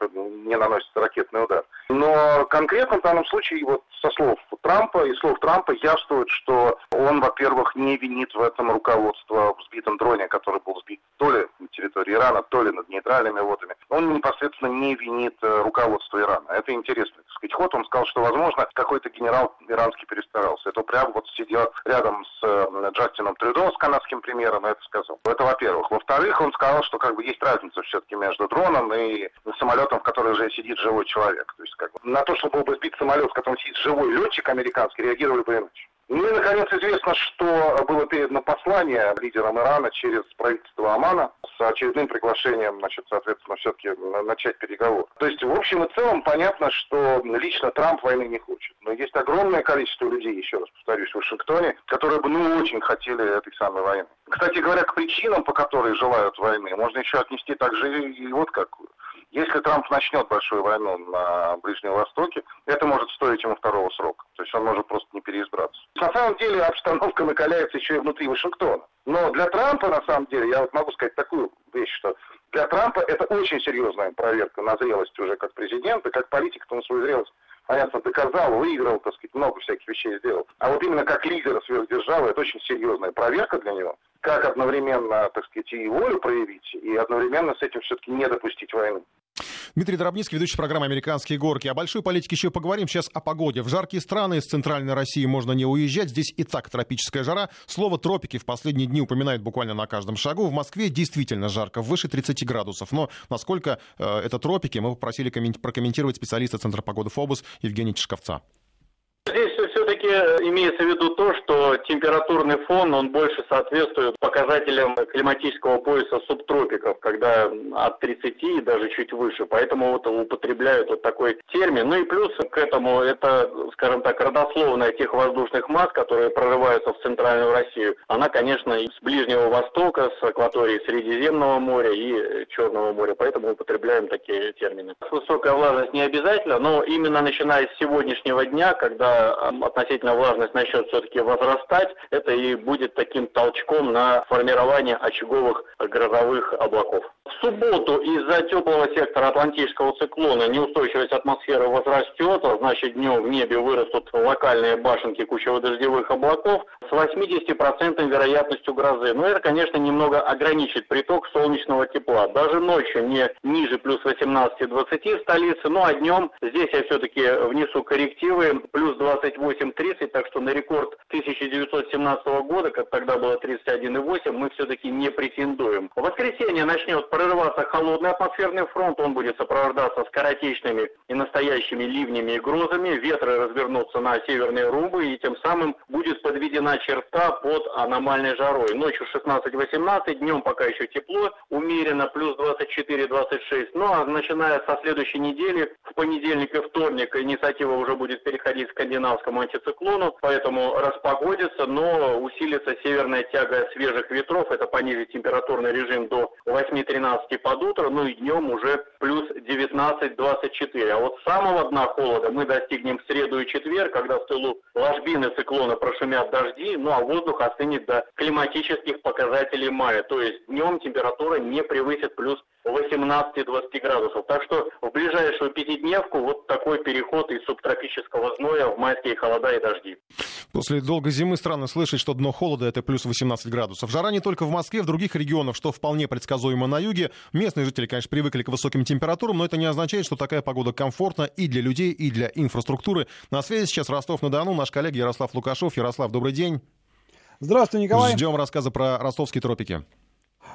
не наносят ракетный удар. Но конкретно в данном случае, вот со слов Трампа и слов Трампа явствует, что он, во-первых, не винит в этом руководство в сбитом дроне, который был сбит то ли на территории Ирана, то ли над нейтральными водами. Он непосредственно не винит э, руководство Ирана. Это интересно, так сказать, ход. Он сказал, что, возможно, какой-то генерал иранский перестарался. Это прямо вот сидел рядом с э, Джастином Трюдо, с канадским премьером, и это сказал. Это во-первых. Во-вторых, он сказал, что как бы есть разница все-таки между дроном и самолетом, в котором уже сидит живой человек. То есть как бы на то, чтобы сбит самолет, в котором сидит живой летчик американский, реагировали бы иначе. И, наконец, известно, что было передано послание лидерам Ирана через правительство Омана с очередным приглашением, значит, соответственно, все-таки начать переговоры. То есть, в общем и целом, понятно, что лично Трамп войны не хочет. Но есть огромное количество людей, еще раз повторюсь, в Вашингтоне, которые бы, ну, очень хотели этой самой войны. Кстати говоря, к причинам, по которой желают войны, можно еще отнести также и вот какую. Если Трамп начнет большую войну на Ближнем Востоке, это может стоить ему второго срока. То есть он может просто не переизбраться. На самом деле обстановка накаляется еще и внутри Вашингтона. Но для Трампа, на самом деле, я вот могу сказать такую вещь, что для Трампа это очень серьезная проверка на зрелость уже как президента, как политика, он свою зрелость понятно, доказал, выиграл, так сказать, много всяких вещей сделал. А вот именно как лидера сверхдержавы, это очень серьезная проверка для него. Как одновременно, так сказать, и волю проявить, и одновременно с этим все-таки не допустить войны. Дмитрий Дробницкий, ведущий программы «Американские горки». О большой политике еще поговорим. Сейчас о погоде. В жаркие страны из центральной России можно не уезжать. Здесь и так тропическая жара. Слово «тропики» в последние дни упоминают буквально на каждом шагу. В Москве действительно жарко, выше 30 градусов. Но насколько э, это тропики, мы попросили прокомментировать специалиста Центра погоды ФОБУС Евгения Чешковца. Здесь все-таки имеется в виду то, что температурный фон, он больше соответствует показателям климатического пояса субтропиков, когда от 30 и даже чуть выше. Поэтому вот употребляют вот такой термин. Ну и плюс к этому это, скажем так, родословная тех воздушных масс, которые прорываются в центральную Россию. Она, конечно, с Ближнего Востока, с акватории Средиземного моря и Черного моря. Поэтому употребляем такие термины. Высокая влажность не обязательно, но именно начиная с сегодняшнего дня, когда относительно влажность начнет все-таки возрастать, это и будет таким толчком на формирование очаговых грозовых облаков. В субботу из-за теплого сектора Атлантического циклона неустойчивость атмосферы возрастет, а значит днем в небе вырастут локальные башенки кучево-дождевых облаков с 80% вероятностью грозы. Но это, конечно, немного ограничит приток солнечного тепла. Даже ночью не ниже плюс 18-20 в столице, ну а днем здесь я все-таки внесу коррективы, плюс 28-30, так что на рекорд 1917 года, как тогда было 31,8, мы все-таки не претендуем. В воскресенье начнет прорываться холодный атмосферный фронт, он будет сопровождаться скоротечными и настоящими ливнями и грозами, ветры развернутся на северные рубы, и тем самым будет подведена черта под аномальной жарой. Ночью 16-18, днем пока еще тепло, умеренно, плюс 24-26, ну а начиная со следующей недели, в понедельник и вторник, инициатива уже будет переходить к скандинавскому антициклону, поэтому распогодится, но усилится северная тяга свежих ветров, это понизит температурный режим до 8-13 под утро, ну и днем уже плюс 19-24. А вот самого дна холода мы достигнем в среду и четверг, когда в тылу ложбины циклона прошумят дожди, ну а воздух остынет до климатических показателей мая. То есть днем температура не превысит плюс 18-20 градусов. Так что в ближайшую пятидневку вот такой переход из субтропического зноя в майские холода и дожди. После долгой зимы странно слышать, что дно холода это плюс 18 градусов. Жара не только в Москве, в других регионах, что вполне предсказуемо на юге. Местные жители, конечно, привыкли к высоким температурам, но это не означает, что такая погода комфортна и для людей, и для инфраструктуры. На связи сейчас Ростов-на-Дону наш коллега Ярослав Лукашов. Ярослав, добрый день. Здравствуй, Николай. Ждем рассказа про ростовские тропики.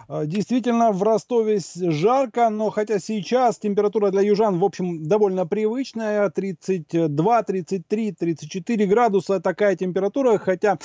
А, действительно, в Ростове жарко, но хотя сейчас температура для южан, в общем, довольно привычная, 32, 33, 34 градуса, такая температура, хотя,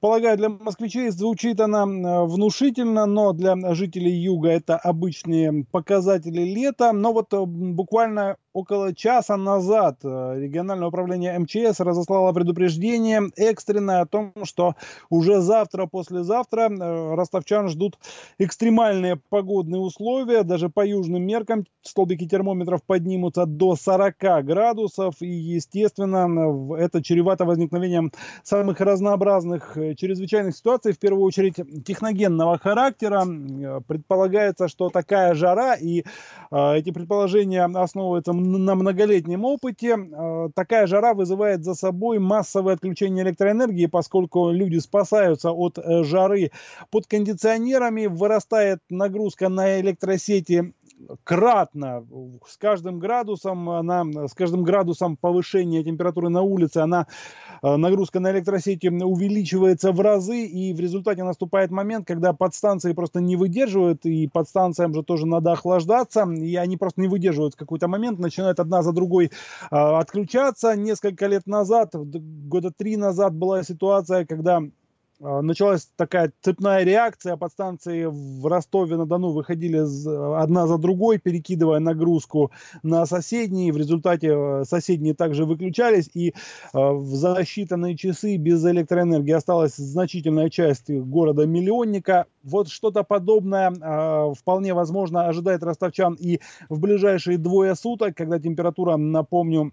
полагаю, для москвичей звучит она внушительно, но для жителей юга это обычные показатели лета, но вот э, буквально около часа назад э, региональное управление МЧС разослало предупреждение экстренное о том, что уже завтра, послезавтра э, ростовчан ждут экстремальные погодные условия. Даже по южным меркам столбики термометров поднимутся до 40 градусов. И, естественно, это чревато возникновением самых разнообразных э, чрезвычайных ситуаций, в первую очередь техногенного характера. Предполагается, что такая жара и эти предположения основываются на многолетнем опыте. Э, такая жара вызывает за собой массовое отключение электроэнергии, поскольку люди спасаются от э, жары. Под кондиционерами, вырастает нагрузка на электросети кратно с каждым градусом, она, с каждым градусом повышения температуры на улице, она, э, нагрузка на электросети увеличивается в разы, и в результате наступает момент, когда подстанции просто не выдерживают, и подстанциям же тоже надо охлаждаться, и они просто не выдерживают в какой-то момент, начинают одна за другой э, отключаться. Несколько лет назад, года три назад была ситуация, когда началась такая цепная реакция, подстанции в Ростове-на-Дону выходили одна за другой, перекидывая нагрузку на соседние, в результате э, соседние также выключались, и э, в засчитанные часы без электроэнергии осталась значительная часть города-миллионника. Вот что-то подобное э, вполне возможно ожидает ростовчан и в ближайшие двое суток, когда температура, напомню,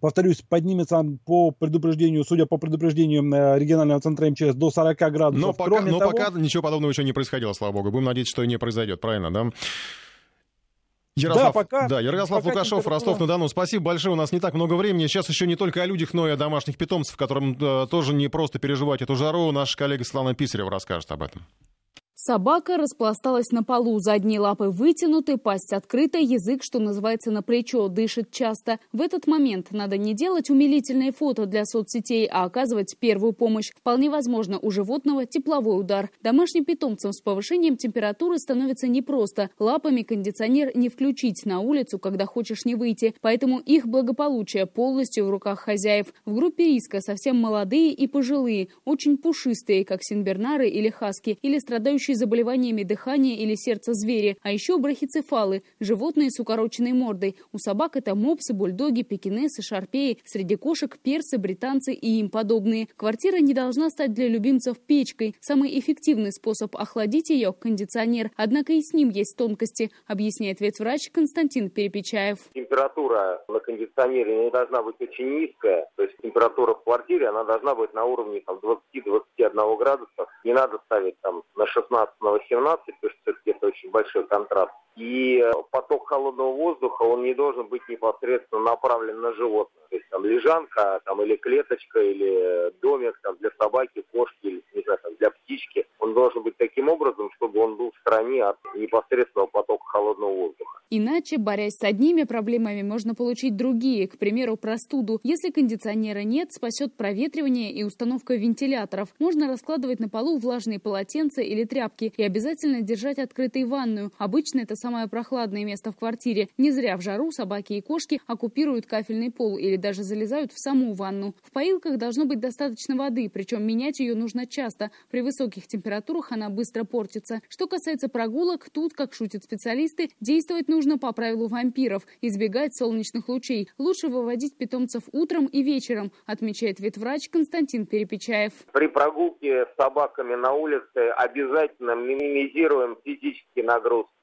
повторюсь, поднимется по предупреждению, судя по предупреждению э, регионального центра МЧС, до 40 градусов. Но пока, Кроме но того... пока ничего подобного еще не происходило, слава богу. Будем надеяться, что и не произойдет, правильно, да? Ярослав, да, пока, да, Ярослав пока температура... Ростов-на-Дону. Спасибо большое, у нас не так много времени. Сейчас еще не только о людях, но и о домашних питомцах, которым э, тоже не просто переживать эту жару. Наш коллега Светлана Писарева расскажет об этом. Собака распласталась на полу, задние лапы вытянуты, пасть открыта, язык, что называется, на плечо, дышит часто. В этот момент надо не делать умилительные фото для соцсетей, а оказывать первую помощь. Вполне возможно, у животного тепловой удар. Домашним питомцам с повышением температуры становится непросто. Лапами кондиционер не включить на улицу, когда хочешь не выйти. Поэтому их благополучие полностью в руках хозяев. В группе риска совсем молодые и пожилые, очень пушистые, как синбернары или хаски, или страдающие заболеваниями дыхания или сердца звери, а еще брахицефалы – животные с укороченной мордой. У собак это мопсы, бульдоги, пекинесы, шарпеи, среди кошек – персы, британцы и им подобные. Квартира не должна стать для любимцев печкой. Самый эффективный способ охладить ее – кондиционер. Однако и с ним есть тонкости, объясняет ветврач Константин Перепечаев. Температура на кондиционере не должна быть очень низкая, то есть температура в квартире она должна быть на уровне 20-21 градуса. Не надо ставить там на 16 16 на 18, потому что все-таки это очень большой контраст. И поток холодного воздуха, он не должен быть непосредственно направлен на животное. То есть там лежанка, там или клеточка, или домик там для собаки, кошки, или, не знаю, там, для птички. Он должен быть таким образом, чтобы он был в стороне от непосредственного потока холодного воздуха. Иначе, борясь с одними проблемами, можно получить другие, к примеру, простуду. Если кондиционера нет, спасет проветривание и установка вентиляторов. Можно раскладывать на полу влажные полотенца или тряпки и обязательно держать открытой ванную. Обычно это самое прохладное место в квартире. Не зря в жару собаки и кошки оккупируют кафельный пол или даже залезают в саму ванну. В поилках должно быть достаточно воды, причем менять ее нужно часто. При высоких температурах она быстро портится. Что касается прогулок, тут, как шутят специалисты, действовать нужно по правилу вампиров – избегать солнечных лучей. Лучше выводить питомцев утром и вечером, отмечает ветврач Константин Перепечаев. При прогулке с собаками на улице обязательно минимизируем физические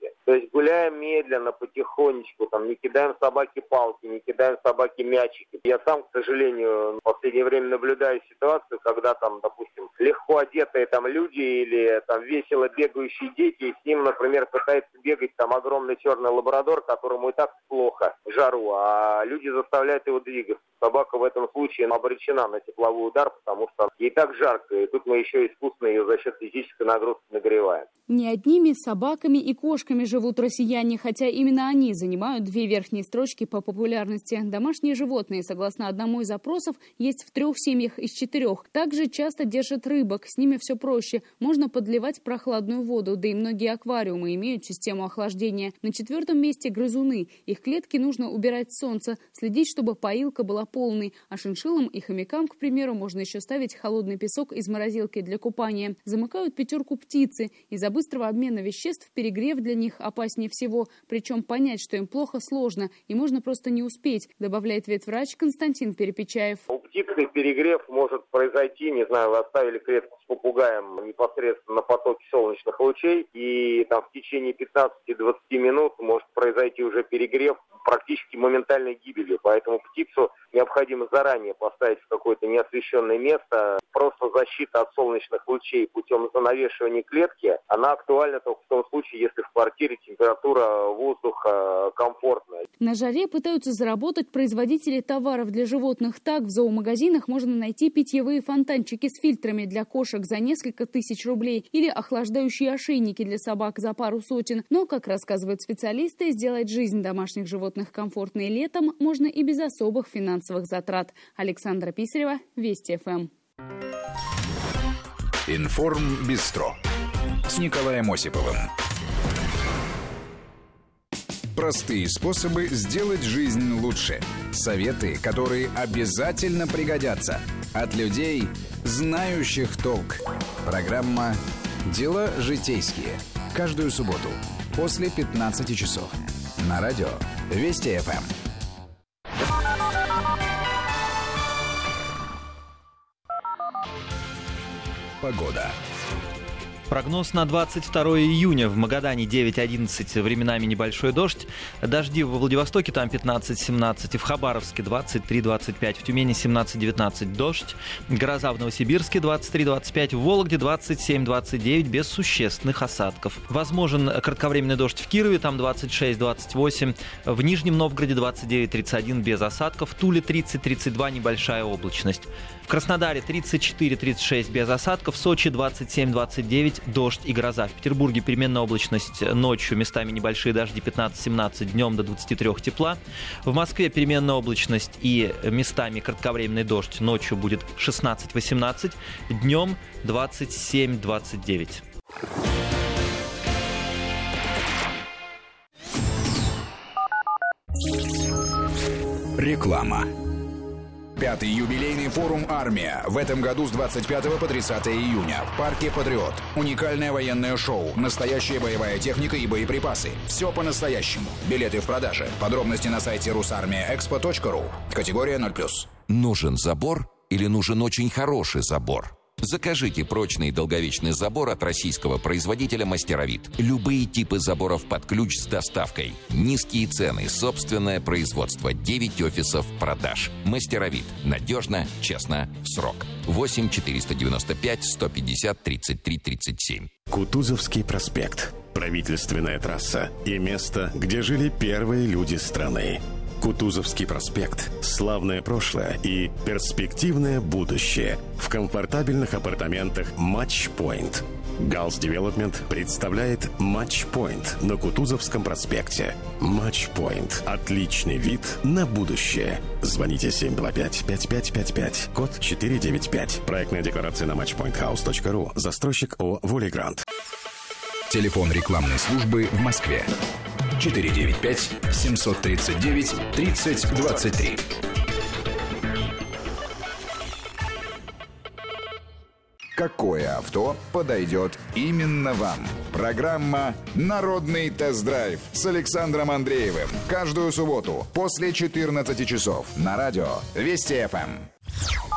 нагрузки. То есть гуляем медленно, потихонечку, там, не кидаем собаке палки, не кидаем собаке мячики. Я сам, к сожалению, в последнее время наблюдаю ситуацию, когда там, допустим, легко одетые там люди или там весело бегающие дети, и с ним, например, пытается бегать там огромный черный лабрадор, которому и так плохо в жару, а люди заставляют его двигаться. Собака в этом случае обречена на тепловой удар, потому что ей так жарко, и тут мы еще искусственно ее за счет физической нагрузки нагреваем. Не одними собаками и кошками живут россияне, хотя именно они занимают две верхние строчки по популярности. Домашние животные, согласно одному из запросов, есть в трех семьях из четырех. Также часто держат рыбок, с ними все проще. Можно подливать прохладную воду, да и многие аквариумы имеют систему охлаждения. На четвертом месте грызуны. Их клетки нужно убирать с солнца, следить, чтобы поилка была полной. А шиншиллам и хомякам, к примеру, можно еще ставить холодный песок из морозилки для купания. Замыкают пятерку птицы. Из-за быстрого обмена веществ перегрев для них опаснее всего. Причем понять, что им плохо, сложно. И можно просто не успеть, добавляет ветврач Константин Перепечаев. У птицы перегрев может произойти, не знаю, вы оставили клетку с попугаем непосредственно на потоке солнечных лучей, и там в течение 15-20 минут может произойти уже перегрев практически моментальной гибелью. Поэтому птицу необходимо заранее поставить в какое-то неосвещенное место. Просто защита от солнечных лучей путем занавешивания клетки, она актуальна только в том случае, если в квартире температура воздуха комфортная. На жаре пытаются заработать производители товаров для животных. Так, в зоомагазинах можно найти питьевые фонтанчики с фильтрами для кошек за несколько тысяч рублей или охлаждающие ошейники для собак за пару сотен. Но, как рассказывают специалисты, сделать жизнь домашних животных комфортной летом можно и без особых финансовых затрат. Александра Писарева, Вести ФМ. Информ Бистро с Николаем Осиповым. Простые способы сделать жизнь лучше. Советы, которые обязательно пригодятся. От людей, знающих толк. Программа «Дела житейские». Каждую субботу после 15 часов. На радио Вести ФМ. Погода. Прогноз на 22 июня. В Магадане 9-11, временами небольшой дождь. Дожди в Владивостоке там 15-17, и в Хабаровске 23-25, в Тюмени 17-19 дождь. Гроза в Новосибирске 23-25, в Вологде 27-29 без существенных осадков. Возможен кратковременный дождь в Кирове, там 26-28, в Нижнем Новгороде 29-31 без осадков, в Туле 30-32 небольшая облачность. В Краснодаре 34-36 без осадков, в Сочи 27-29 дождь и гроза. В Петербурге переменная облачность ночью, местами небольшие дожди 15-17, днем до 23 тепла. В Москве переменная облачность и местами кратковременный дождь. Ночью будет 16-18, днем 27-29. Реклама. Пятый юбилейный форум «Армия» в этом году с 25 по 30 июня в парке «Патриот». Уникальное военное шоу, настоящая боевая техника и боеприпасы. Все по-настоящему. Билеты в продаже. Подробности на сайте rusarmiaexpo.ru. Категория 0+. Нужен забор или нужен очень хороший забор? Закажите прочный долговечный забор от российского производителя «Мастеровит». Любые типы заборов под ключ с доставкой. Низкие цены, собственное производство, 9 офисов продаж. «Мастеровит». Надежно, честно, в срок. 8 495 150 33 37. Кутузовский проспект. правительственная трасса и место, где жили первые люди страны. Кутузовский проспект, славное прошлое и перспективное будущее в комфортабельных апартаментах Point. Галс Девелопмент представляет Point на Кутузовском проспекте. Point. Отличный вид на будущее. Звоните 725-5555, код 495. Проектная декларация на matchpointhouse.ru. Застройщик О. Волигрант. Телефон рекламной службы в Москве. 495-739-3023. Какое авто подойдет именно вам? Программа «Народный тест-драйв» с Александром Андреевым. Каждую субботу после 14 часов на радио Вести ФМ.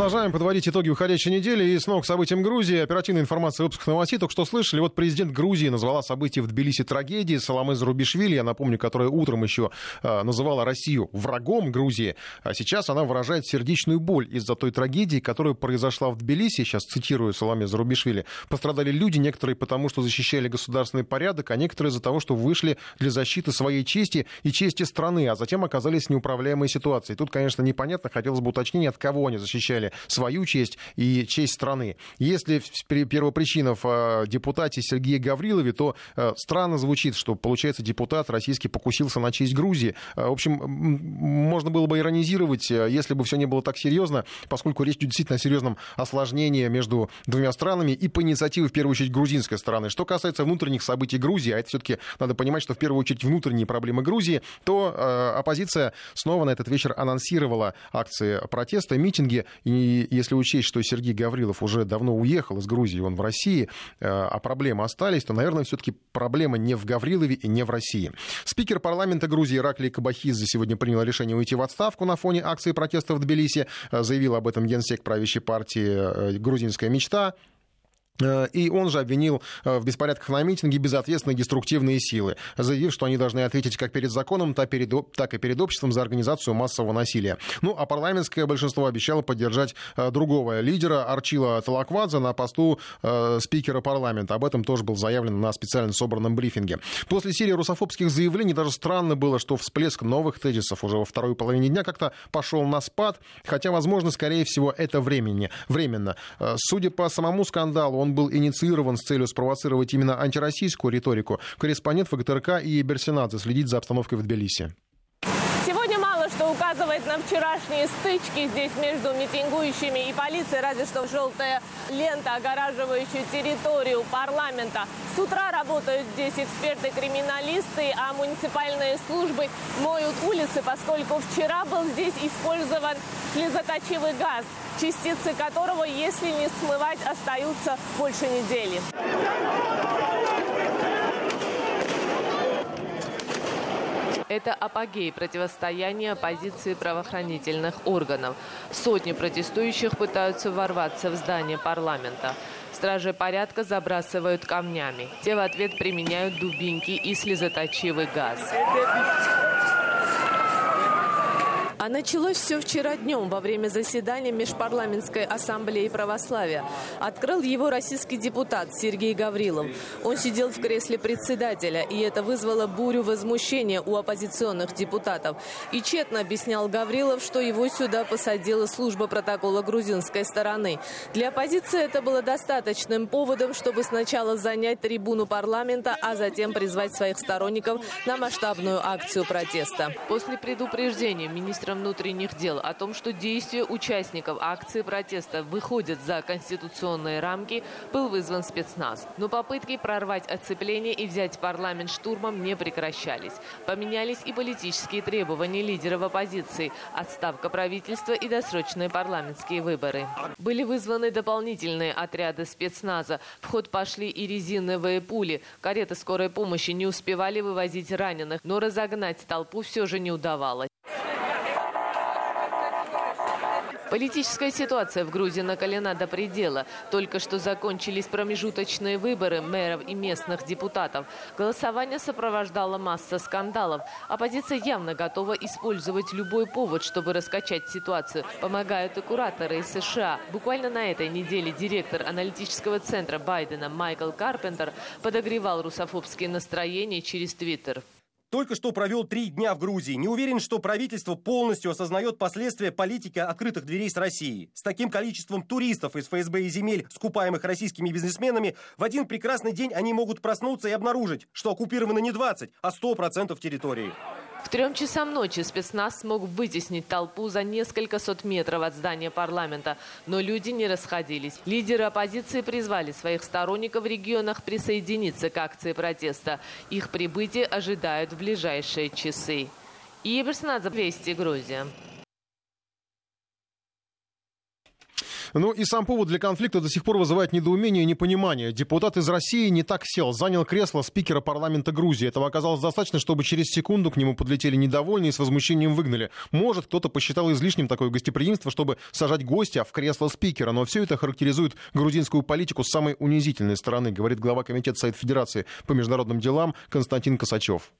Продолжаем подводить итоги уходящей недели и снова к событиям Грузии. Оперативная информация выпусках новостей. Только что слышали, вот президент Грузии назвала события в Тбилиси трагедией. Саламе Зарубишвили, я напомню, которая утром еще э, называла Россию врагом Грузии, а сейчас она выражает сердечную боль из-за той трагедии, которая произошла в Тбилиси. Сейчас цитирую Саламе Зарубишвили. Пострадали люди, некоторые потому, что защищали государственный порядок, а некоторые из-за того, что вышли для защиты своей чести и чести страны, а затем оказались в неуправляемой ситуации. Тут, конечно, непонятно, хотелось бы уточнения, от кого они защищали свою честь и честь страны. Если первопричина в э, депутате Сергее Гаврилове, то э, странно звучит, что, получается, депутат российский покусился на честь Грузии. Э, в общем, можно было бы иронизировать, если бы все не было так серьезно, поскольку речь идет действительно о серьезном осложнении между двумя странами и по инициативе, в первую очередь, грузинской стороны. Что касается внутренних событий Грузии, а это все-таки надо понимать, что в первую очередь внутренние проблемы Грузии, то оппозиция снова на этот вечер анонсировала акции протеста, митинги. И если учесть, что Сергей Гаврилов уже давно уехал из Грузии, он в России, э, а проблемы остались, то, наверное, все-таки проблема не в Гаврилове и не в России. Спикер парламента Грузии Ираклий Кабахидзе сегодня принял решение уйти в отставку на фоне акции протеста в Тбилиси. Э, заявил об этом генсек правящей партии э, «Грузинская мечта». Э, и он же обвинил э, в беспорядках на митинге безответственные деструктивные силы, заявив, что они должны ответить как перед законом, так, и перед обществом за организацию массового насилия. Ну, а парламентское большинство обещало поддержать э, другого лидера Арчила Талаквадзе на посту спикера парламента. Об этом тоже был заявлен на специально собранном брифинге. После серии русофобских заявлений даже странно было, что всплеск новых тезисов уже во второй половине дня как-то пошел на спад, хотя, возможно, скорее всего, это времени, временно. Судя по самому скандалу, он был инициирован с целью спровоцировать именно антироссийскую риторику. Корреспондент ФГТРК и Берсинадзе следит за обстановкой в Тбилиси что указывает на вчерашние стычки здесь между митингующими и полицией, разве что желтая лента, огораживающая территорию парламента. С утра работают здесь эксперты-криминалисты, а муниципальные службы моют улицы, поскольку вчера был здесь использован слезоточивый газ, частицы которого, если не смывать, остаются больше недели. Это апогей противостояния оппозиции правоохранительных органов. Сотни протестующих пытаются ворваться в здание парламента. Стражи порядка забрасывают камнями. Те в ответ применяют дубинки и слезоточивый газ. А началось все вчера днем во время заседания Межпарламентской ассамблеи православия. Открыл его российский депутат Сергей Гаврилов. Он сидел в кресле председателя, и это вызвало бурю возмущения у оппозиционных депутатов. И тщетно объяснял Гаврилов, что его сюда посадила служба протокола грузинской стороны. Для оппозиции это было достаточным поводом, чтобы сначала занять трибуну парламента, а затем призвать своих сторонников на масштабную акцию протеста. После предупреждения министра министром внутренних дел о том, что действия участников акции протеста выходят за конституционные рамки, был вызван спецназ. Но попытки прорвать оцепление и взять парламент штурмом не прекращались. Поменялись и политические требования лидеров оппозиции, отставка правительства и досрочные парламентские выборы. Были вызваны дополнительные отряды спецназа. В ход пошли и резиновые пули. Кареты скорой помощи не успевали вывозить раненых, но разогнать толпу все же не удавалось. Политическая ситуация в Грузии накалена до предела. Только что закончились промежуточные выборы мэров и местных депутатов. Голосование сопровождало масса скандалов. Оппозиция явно готова использовать любой повод, чтобы раскачать ситуацию. Помогают и кураторы из США. Буквально на этой неделе директор аналитического центра Байдена Майкл Карпентер подогревал русофобские настроения через Твиттер. Только что провел три дня в Грузии. Не уверен, что правительство полностью осознает последствия политики открытых дверей с Россией. С таким количеством туристов из ФСБ и земель, скупаемых российскими бизнесменами, в один прекрасный день они могут проснуться и обнаружить, что оккупировано не 20, а 100% территории. Трем часам ночи спецназ смог вытеснить толпу за несколько сот метров от здания парламента, но люди не расходились. Лидеры оппозиции призвали своих сторонников в регионах присоединиться к акции протеста. Их прибытие ожидают в ближайшие часы. Иберснадзе, Вести, Грузия. Ну и сам повод для конфликта до сих пор вызывает недоумение и непонимание. Депутат из России не так сел, занял кресло спикера парламента Грузии. Этого оказалось достаточно, чтобы через секунду к нему подлетели недовольные и с возмущением выгнали. Может, кто-то посчитал излишним такое гостеприимство, чтобы сажать гостя в кресло спикера. Но все это характеризует грузинскую политику с самой унизительной стороны, говорит глава комитета Совет Федерации по международным делам Константин Косачев.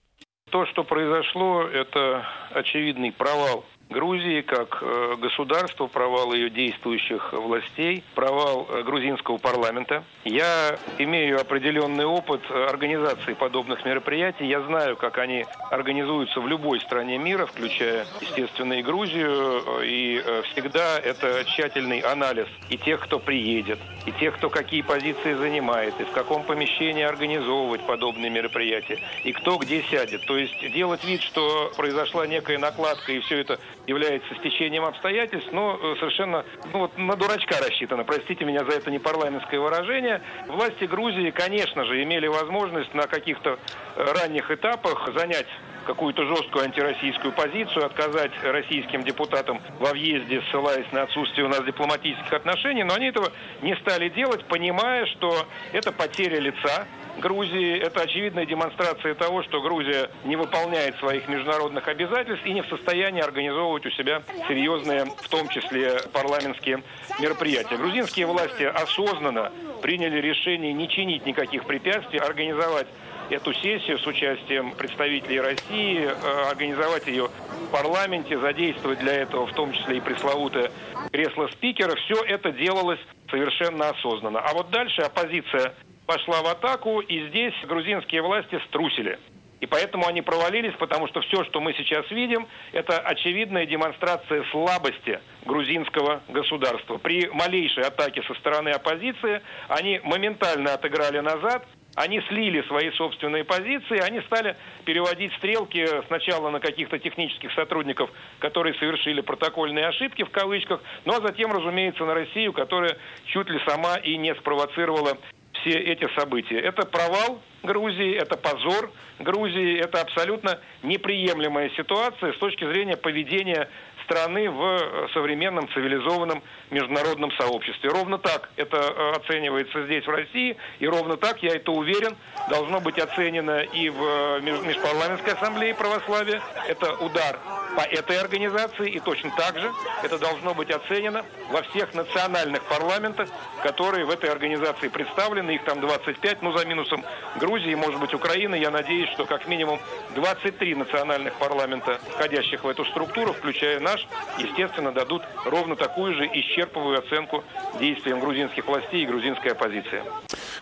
То, что произошло, это очевидный провал Грузии как э, государства, провал ее действующих властей, провал э, грузинского парламента. Я имею определенный опыт организации подобных мероприятий. Я знаю, как они организуются в любой стране мира, включая, естественно, и Грузию. И э, всегда это тщательный анализ и тех, кто приедет, и тех, кто какие позиции занимает, и в каком помещении организовывать подобные мероприятия, и кто где сядет. То есть делать вид, что произошла некая накладка, и все это является стечением обстоятельств, но э, совершенно ну, вот на дурачка рассчитано. Простите меня за это непарламентское выражение. Власти Грузии, конечно же, имели возможность на каких-то э, ранних этапах занять какую-то жесткую антироссийскую позицию, отказать российским депутатам во въезде, ссылаясь на отсутствие у нас дипломатических отношений, но они этого не стали делать, понимая, что это потеря лица, Грузии. Это очевидная демонстрация того, что Грузия не выполняет своих международных обязательств и не в состоянии организовывать у себя серьезные, в том числе парламентские мероприятия. Грузинские власти осознанно приняли решение не чинить никаких препятствий, организовать эту сессию с участием представителей России, э, организовать ее в парламенте, задействовать для этого в том числе и пресловутое кресло спикера. Все это делалось совершенно осознанно. А вот дальше оппозиция пошла в атаку, и здесь грузинские власти струсили. И поэтому они провалились, потому что все, что мы сейчас видим, это очевидная демонстрация слабости грузинского государства. При малейшей атаке со стороны оппозиции они моментально отыграли назад, они слили свои собственные позиции, они стали переводить стрелки сначала на каких-то технических сотрудников, которые совершили протокольные ошибки в кавычках, ну а затем, разумеется, на Россию, которая чуть ли сама и не спровоцировала все эти события. Это провал Грузии, это позор Грузии, это абсолютно неприемлемая ситуация с точки зрения поведения страны в современном цивилизованном международном сообществе. Ровно так это э, оценивается здесь, в России, и ровно так, я это уверен, должно быть оценено и в э, Межпарламентской ассамблее православия. Это удар по этой организации, и точно так же это должно быть оценено во всех национальных парламентах, которые в этой организации представлены, их там 25, ну за минусом Грузии, может быть Украины, я надеюсь, что как минимум 23 национальных парламента, входящих в эту структуру, включая наш, естественно, дадут ровно такую же исчерпывую оценку действиям грузинских властей и грузинской оппозиции.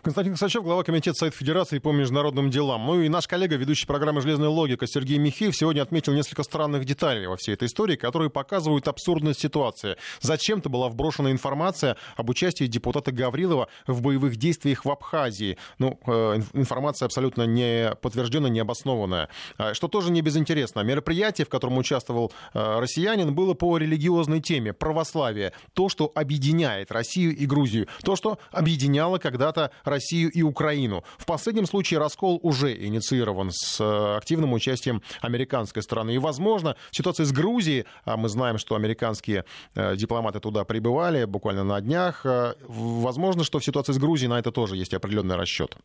Константин Косачев, глава Комитета Совет Федерации по международным делам. Ну и наш коллега, ведущий программы «Железная логика» Сергей Михеев сегодня отметил несколько странных деталей во всей этой истории, которые показывают абсурдность ситуации. Зачем-то была вброшена информация об участии депутата Гаврилова в боевых действиях в Абхазии. Ну, э, информация абсолютно не подтвержденная, не обоснованная. А, что тоже не безинтересно. Мероприятие, в котором участвовал э, россиянин, было по религиозной теме, православие. То, что объединяет Россию и Грузию. То, что объединяло когда-то Россию и Украину. В последнем случае раскол уже инициирован с э, активным участием американской стороны. И, возможно, ситуация с Грузией, а мы знаем, что американские э, дипломаты туда прибывали буквально на днях, э, возможно, что в ситуации с Грузией на это тоже есть определенный расчет.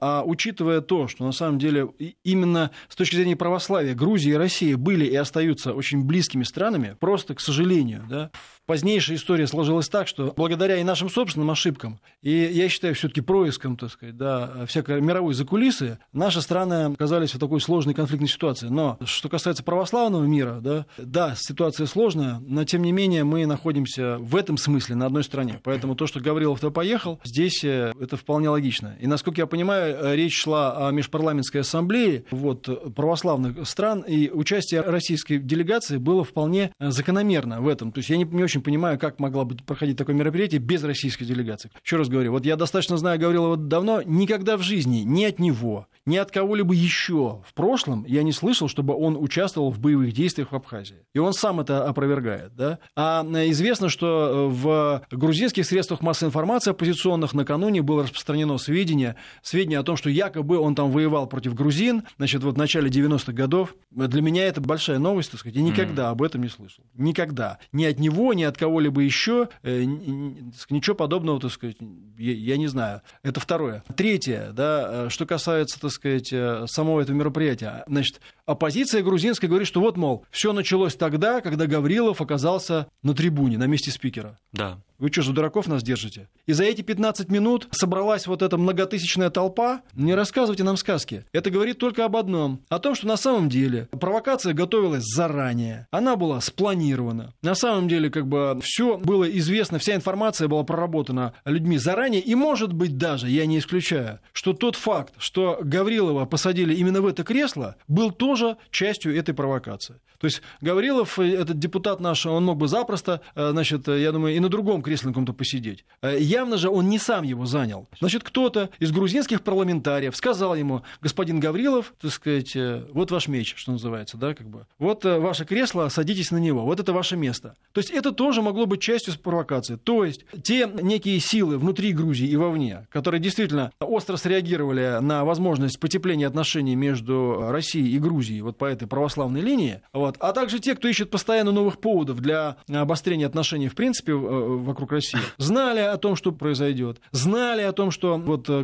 А учитывая то, что на самом деле именно с точки зрения православия Грузия и Россия были и остаются очень близкими странами, просто, к сожалению, да, позднейшая история сложилась так, что благодаря и нашим собственным ошибкам, и я считаю все-таки происком, так сказать, да, всякой мировой закулисы, наши страны оказались в такой сложной конфликтной ситуации. Но что касается православного мира, да, да, ситуация сложная, но тем не менее мы находимся в этом смысле на одной стороне. Поэтому то, что Гаврилов-то поехал, здесь э, это вполне логично. И насколько я понимаю, э, речь шла о межпарламентской ассамблее вот, православных стран, и участие российской делегации было вполне э, закономерно в этом. То есть я не, не очень понимаю, как могла бы проходить такое мероприятие без российской делегации. Еще раз говорю, вот я достаточно знаю Гаврилова давно, никогда в жизни ни от него, ни от кого-либо еще в прошлом я не слышал, чтобы он участвовал в боевых действиях в Абхазии. И он сам это опровергает. Да? А известно, что в грузинских средствах массовой информации оппозиционных накануне было распространено сведения, сведения о том, что якобы он там воевал против грузин, значит, вот в начале 90-х годов. Для меня это большая новость, так сказать. Я никогда mm. об этом не слышал. Никогда. Ни от него, ни от кого-либо еще, э, ничего подобного, так сказать, я, я не знаю. Это второе. Третье, да, э, что касается, так сказать, э, самого этого мероприятия. Значит, оппозиция грузинская говорит, что вот, мол, все началось тогда, когда Гаврилов оказался на трибуне, на месте спикера. Да. Вы что, за дураков нас держите? И за эти 15 минут собралась вот эта многотысячная толпа. Не рассказывайте нам сказки. Это говорит только об одном. О том, что на самом деле провокация готовилась заранее. Она была спланирована. На самом деле, как бы, все было известно, вся информация была проработана людьми заранее. И, может быть, даже, я не исключаю, что тот факт, что Гаврилова посадили именно в это кресло, был тоже частью этой провокации. То есть Гаврилов, э, этот депутат наш, он мог бы запросто, э, значит, э, я думаю, и на другом кресле каком-то посидеть. Явно же он не сам его занял. Значит, кто-то из грузинских парламентариев сказал ему, господин Гаврилов, так сказать, э, вот ваш меч, что называется, да, как бы. Вот э, ваше кресло, садитесь на него, вот это ваше место. То есть это тоже могло быть частью провокации. То есть те некие силы внутри Грузии и вовне, которые действительно остро среагировали на возможность потепления отношений между Россией и Грузией вот по этой православной линии, вот, а также те, кто ищет постоянно новых поводов для обострения отношений в принципе в вокруг России, знали о том, что произойдет, знали о том, что вот э,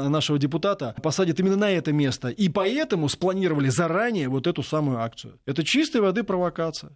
господина нашего депутата посадят именно на это место, и поэтому спланировали заранее вот эту самую акцию. Это чистой воды провокация.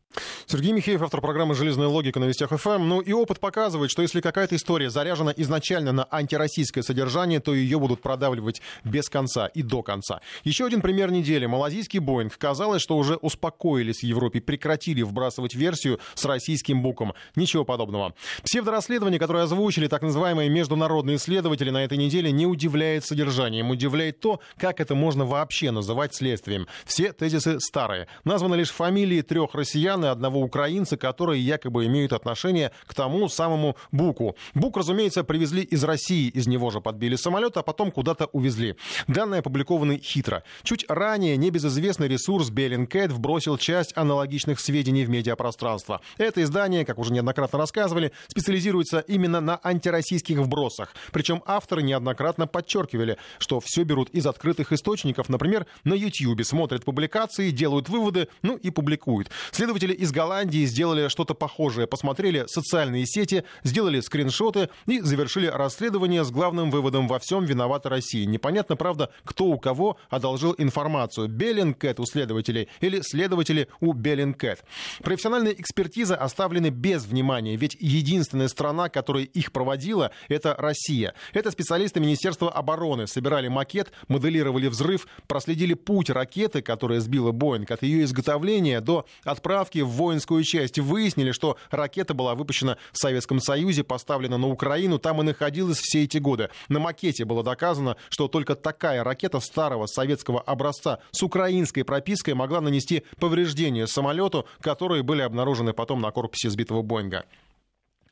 Сергей Михеев, автор программы «Железная логика» на Вестях ФМ. Ну и опыт показывает, что если какая-то история заряжена изначально на антироссийское содержание, то ее будут продавливать без конца и до конца. Еще один пример недели. Малазийский Боинг. Казалось, что уже успокоились в Европе, прекратили вбрасывать версию с российским буком. Ничего подобного. Псевдорасследование, которое озвучили так называемые международные исследователи на этой неделе, не удивляет содержанием. Удивляет то, как это можно вообще называть следствием. Все тезисы старые. Названы лишь фамилии трех россиян и одного украинца, которые якобы имеют отношение к тому самому Буку. Бук, разумеется, привезли из России, из него же подбили самолет, а потом куда-то увезли. Данные опубликованы хитро. Чуть ранее небезызвестный ресурс Bellingcat вбросил часть аналогичных сведений в медиапространство. Это издание, как уже неоднократно рассказывали, специализируется именно на антироссийских вбросах. Причем авторы неоднократно подчеркивали, что все берут из открытых источников, например, на YouTube, смотрят публикации, делают выводы, ну и публикуют. Следователи из Голландии сделали что-то похожее, посмотрели социальные сети, сделали скриншоты и завершили расследование с главным выводом во всем виновата Россия. Непонятно, правда, кто у кого одолжил информацию. Bellingcat у следователей или следователи у Bellingcat. Профессиональные экспертизы оставлены без внимания, ведь единственная страна, которая их проводила, это Россия. Это специалисты Министерства обороны собирали макет, моделировали взрыв, проследили путь ракеты, которая сбила Боинг, от ее изготовления до отправки в воинскую часть. Выяснили, что ракета была выпущена в Советском Союзе, поставлена на Украину, там и находилась все эти годы. На макете было доказано, что только такая ракета старого советского образца с украинской пропиской могла нанести повреждения самолету, которые были обнаружены потом на корпусе сбитого Боинга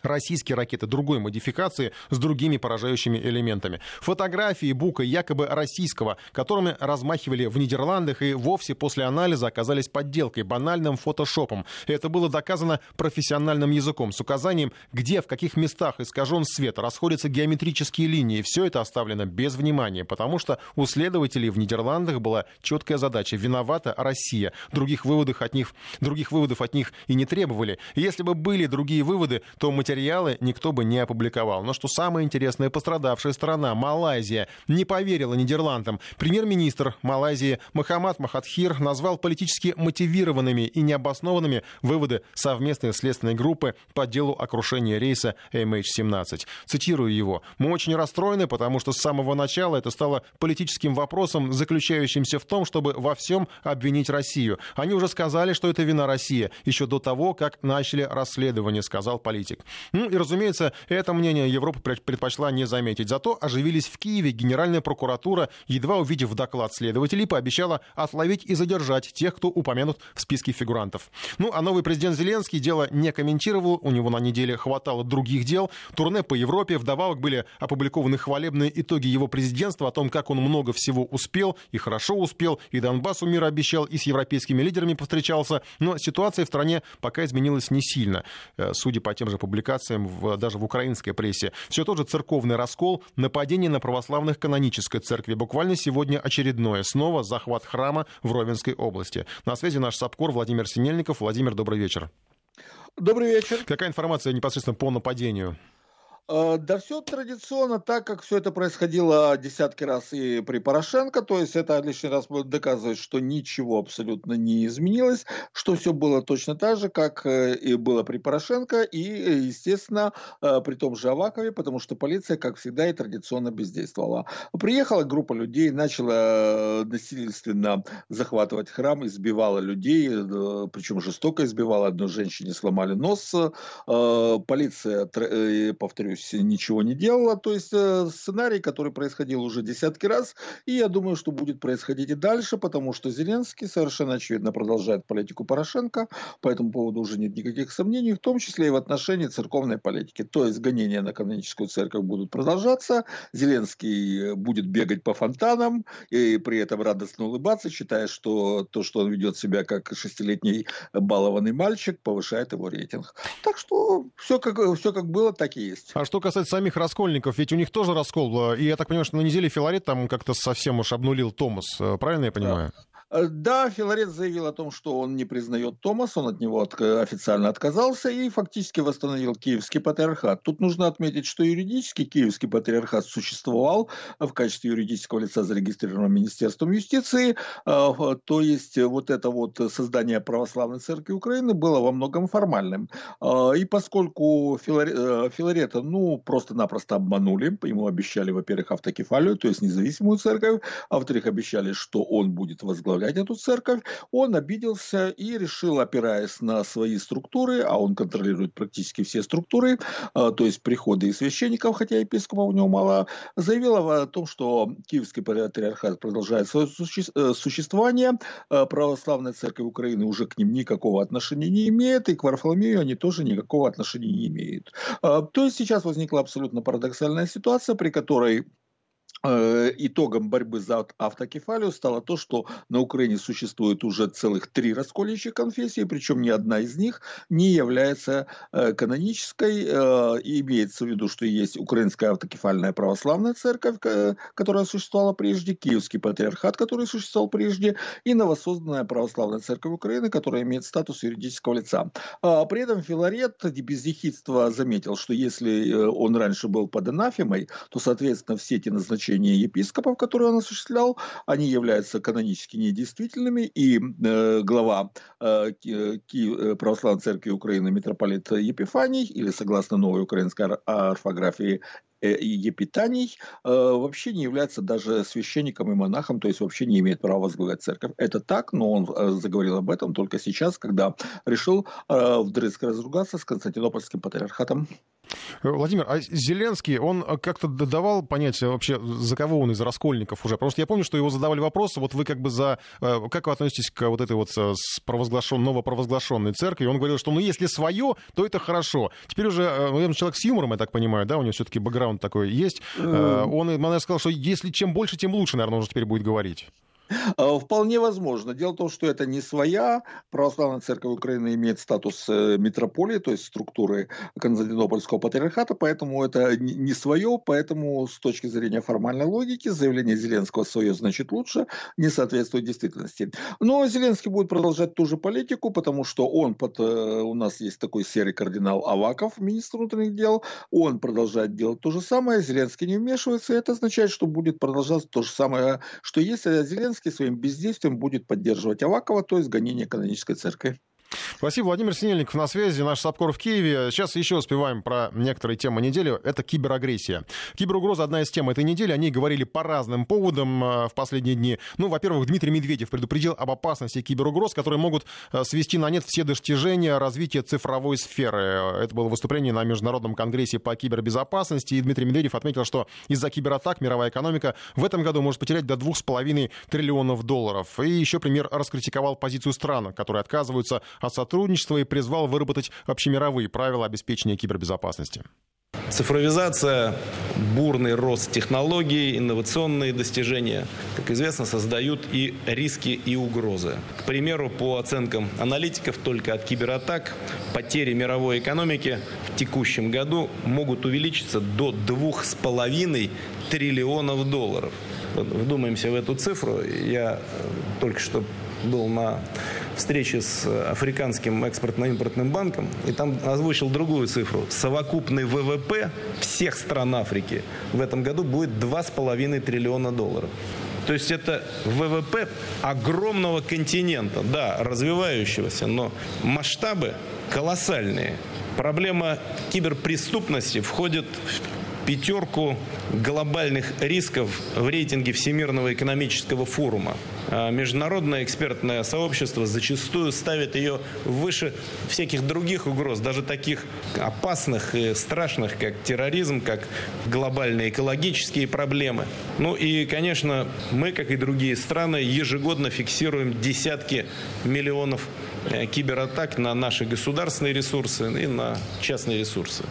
российские ракеты другой модификации с другими поражающими элементами. Фотографии Бука якобы российского, которыми размахивали в Нидерландах и вовсе после анализа оказались подделкой, банальным фотошопом. Это было доказано профессиональным языком с указанием, где, в каких местах искажен свет, расходятся геометрические линии. Все это оставлено без внимания, потому что у следователей в Нидерландах была четкая задача. Виновата Россия. Других выводов от них, других выводов от них и не требовали. если бы были другие выводы, то материал материалы никто бы не опубликовал. Но что самое интересное, пострадавшая страна, Малайзия, не поверила Нидерландам. Премьер-министр Малайзии Махамад Махатхир назвал политически мотивированными и необоснованными выводы совместной следственной группы по делу о крушении рейса MH17. Цитирую его. «Мы очень расстроены, потому что с самого начала это стало политическим вопросом, заключающимся в том, чтобы во всем обвинить Россию. Они уже сказали, что это вина России, еще до того, как начали расследование», сказал политик. Ну и, разумеется, это мнение Европа предпочла не заметить. Зато оживились в Киеве. Генеральная прокуратура, едва увидев доклад следователей, пообещала отловить и задержать тех, кто упомянут в списке фигурантов. Ну, а новый президент Зеленский дело не комментировал. У него на неделе хватало других дел. Турне по Европе. Вдобавок были опубликованы хвалебные итоги его президентства о том, как он много всего успел и хорошо успел, и Донбассу мир обещал, и с европейскими лидерами повстречался. Но ситуация в стране пока изменилась не сильно. Э, судя по тем же публикациям, в, даже в украинской прессе. Все тот же церковный раскол, нападение на православных канонической церкви. Буквально сегодня очередное. Снова захват храма в Ровенской области. На связи наш САПКОР Владимир Синельников. Владимир, добрый вечер. Добрый вечер. Какая информация непосредственно по нападению? Э, да все традиционно так, как все это происходило десятки раз и при Порошенко, то есть это лишний раз доказывает, что ничего абсолютно не изменилось, что все было точно так же, как э, и было при Порошенко и, естественно, э, при том же Авакове, потому что полиция, как всегда, и традиционно бездействовала. Приехала группа людей, начала насильственно захватывать храм, избивала людей, причем жестоко избивала, одной женщине сломали нос. Полиция, повторю, повторюсь, ничего не делала. То есть э, сценарий, который происходил уже десятки раз, и я думаю, что будет происходить и дальше, потому что Зеленский совершенно очевидно продолжает политику Порошенко, по этому поводу уже нет никаких сомнений, в том числе и в отношении церковной политики. То есть гонения на каноническую церковь будут продолжаться, Зеленский будет бегать по фонтанам и при этом радостно улыбаться, считая, что то, что он ведет себя как шестилетний балованный мальчик, повышает его рейтинг. Так что все как, все как было, так и есть. А что касается самих раскольников, ведь у них тоже раскол. И я так понимаю, что на неделе Филарет там как-то совсем уж обнулил Томас. Правильно я понимаю? Да. Э, да, Филарет заявил о том, что он не признает Томас, он от него от, официально отказался и фактически восстановил Киевский патриархат. Тут нужно отметить, что юридически Киевский патриархат существовал в качестве юридического лица, зарегистрированного Министерством юстиции. Э, то есть вот это вот создание православной церкви Украины было во многом формальным. Э, и поскольку Филарета, ну, просто-напросто обманули, ему обещали, во-первых, автокефалию, то есть независимую церковь, а во-вторых, обещали, что он будет возглавлять возглавлять эту церковь, он обиделся и решил, опираясь на свои структуры, а он контролирует практически все структуры, а, то есть приходы и священников, хотя епископов у него мало, заявил о том, что Киевский патриархат продолжает свое э, существование, а православная церковь Украины уже к ним никакого отношения не имеет, и к Варфоломею они тоже никакого отношения не имеют. А, то есть сейчас возникла абсолютно парадоксальная ситуация, при которой итогом борьбы за автокефалию стало то, что на Украине существует уже целых три раскольничьих конфессии, причем ни одна из них не является э, канонической. Э, и имеется в виду, что есть Украинская автокефальная православная церковь, которая существовала прежде, Киевский патриархат, который существовал прежде, и новосозданная православная церковь Украины, которая имеет статус юридического лица. А при этом Филарет без ехидства заметил, что если он раньше был под анафемой, то, соответственно, все эти назначения назначения епископов, которые он осуществлял, они являются канонически недействительными, и э, глава э, Ки, э, Православной Церкви Украины митрополит Епифаний, или согласно новой украинской орфографии э, Епитаний э, вообще не является даже священником и монахом, то есть вообще не имеет права возглавлять церковь. Это так, но он э, заговорил об этом только сейчас, когда решил э, вдрызг разругаться с Константинопольским патриархатом. Владимир, а Зеленский, он как-то давал понять вообще, за кого он из раскольников уже? Просто я помню, что его задавали вопросы, вот вы как бы за... Э, как вы относитесь к вот этой вот э, провозглашен, новопровозглашенной церкви? Он говорил, что ну если свое, то это хорошо. Теперь уже, э, наверное, человек с юмором, я так понимаю, да, у него все-таки бэкграунд такой есть. Он, наверное, сказал, что если чем больше, тем лучше, наверное, он уже теперь будет говорить. А, вполне возможно. Дело в том, что это не своя. Православная церковь Украины имеет статус э, метрополии, то есть структуры Константинопольского патриархата, поэтому это не свое, поэтому с точки зрения формальной логики заявление Зеленского свое значит лучше, не соответствует действительности. Но Зеленский будет продолжать ту же политику, потому что он под... Э, у нас есть такой серый кардинал Аваков, министр внутренних дел, он продолжает делать то же самое, Зеленский не вмешивается, это означает, что будет продолжаться то же самое, что есть, а Зеленский Зеленский своим бездействием будет поддерживать Авакова, то есть гонение канонической церкви. Спасибо. Владимир Синельников на связи, наш Сапкор в Киеве. Сейчас еще успеваем про некоторые темы недели. Это киберагрессия. Киберугроза одна из тем этой недели. Они говорили по разным поводам э, в последние дни. Ну, во-первых, Дмитрий Медведев предупредил об опасности киберугроз, которые могут э, свести на нет все достижения развития цифровой сферы. Это было выступление на Международном конгрессе по кибербезопасности. И Дмитрий Медведев отметил, что из-за кибератак мировая экономика в этом году может потерять до 2,5 триллионов долларов. И еще пример раскритиковал позицию стран, которые отказываются от сотрудничества и призвал выработать общемировые правила обеспечения кибербезопасности. Цифровизация, бурный рост технологий, инновационные достижения, как известно, создают и риски, и угрозы. К примеру, по оценкам аналитиков, только от кибератак потери мировой экономики в текущем году могут увеличиться до 2,5 триллионов долларов. Вдумаемся в эту цифру. Я только что был на встрече с Африканским экспортно-импортным банком, и там озвучил другую цифру. Совокупный ВВП всех стран Африки в этом году будет 2,5 триллиона долларов. То есть это ВВП огромного континента, да, развивающегося, но масштабы колоссальные. Проблема киберпреступности входит в пятерку глобальных рисков в рейтинге Всемирного экономического форума. А международное экспертное сообщество зачастую ставит ее выше всяких других угроз, даже таких опасных и страшных, как терроризм, как глобальные экологические проблемы. Ну и, конечно, мы, как и другие страны, ежегодно фиксируем десятки миллионов э, кибератак на наши государственные ресурсы и на частные ресурсы.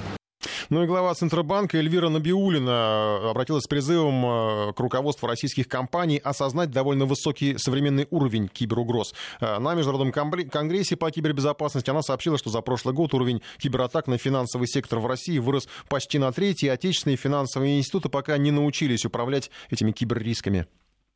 Ну и глава Центробанка Эльвира Набиулина э, обратилась с призывом э, к руководству российских компаний осознать довольно высокий современный уровень киберугроз. Э, на Международном конгрессе по кибербезопасности она сообщила, что за прошлый год уровень кибератак на финансовый сектор в России вырос почти на треть, и отечественные финансовые институты пока не научились управлять этими киберрисками.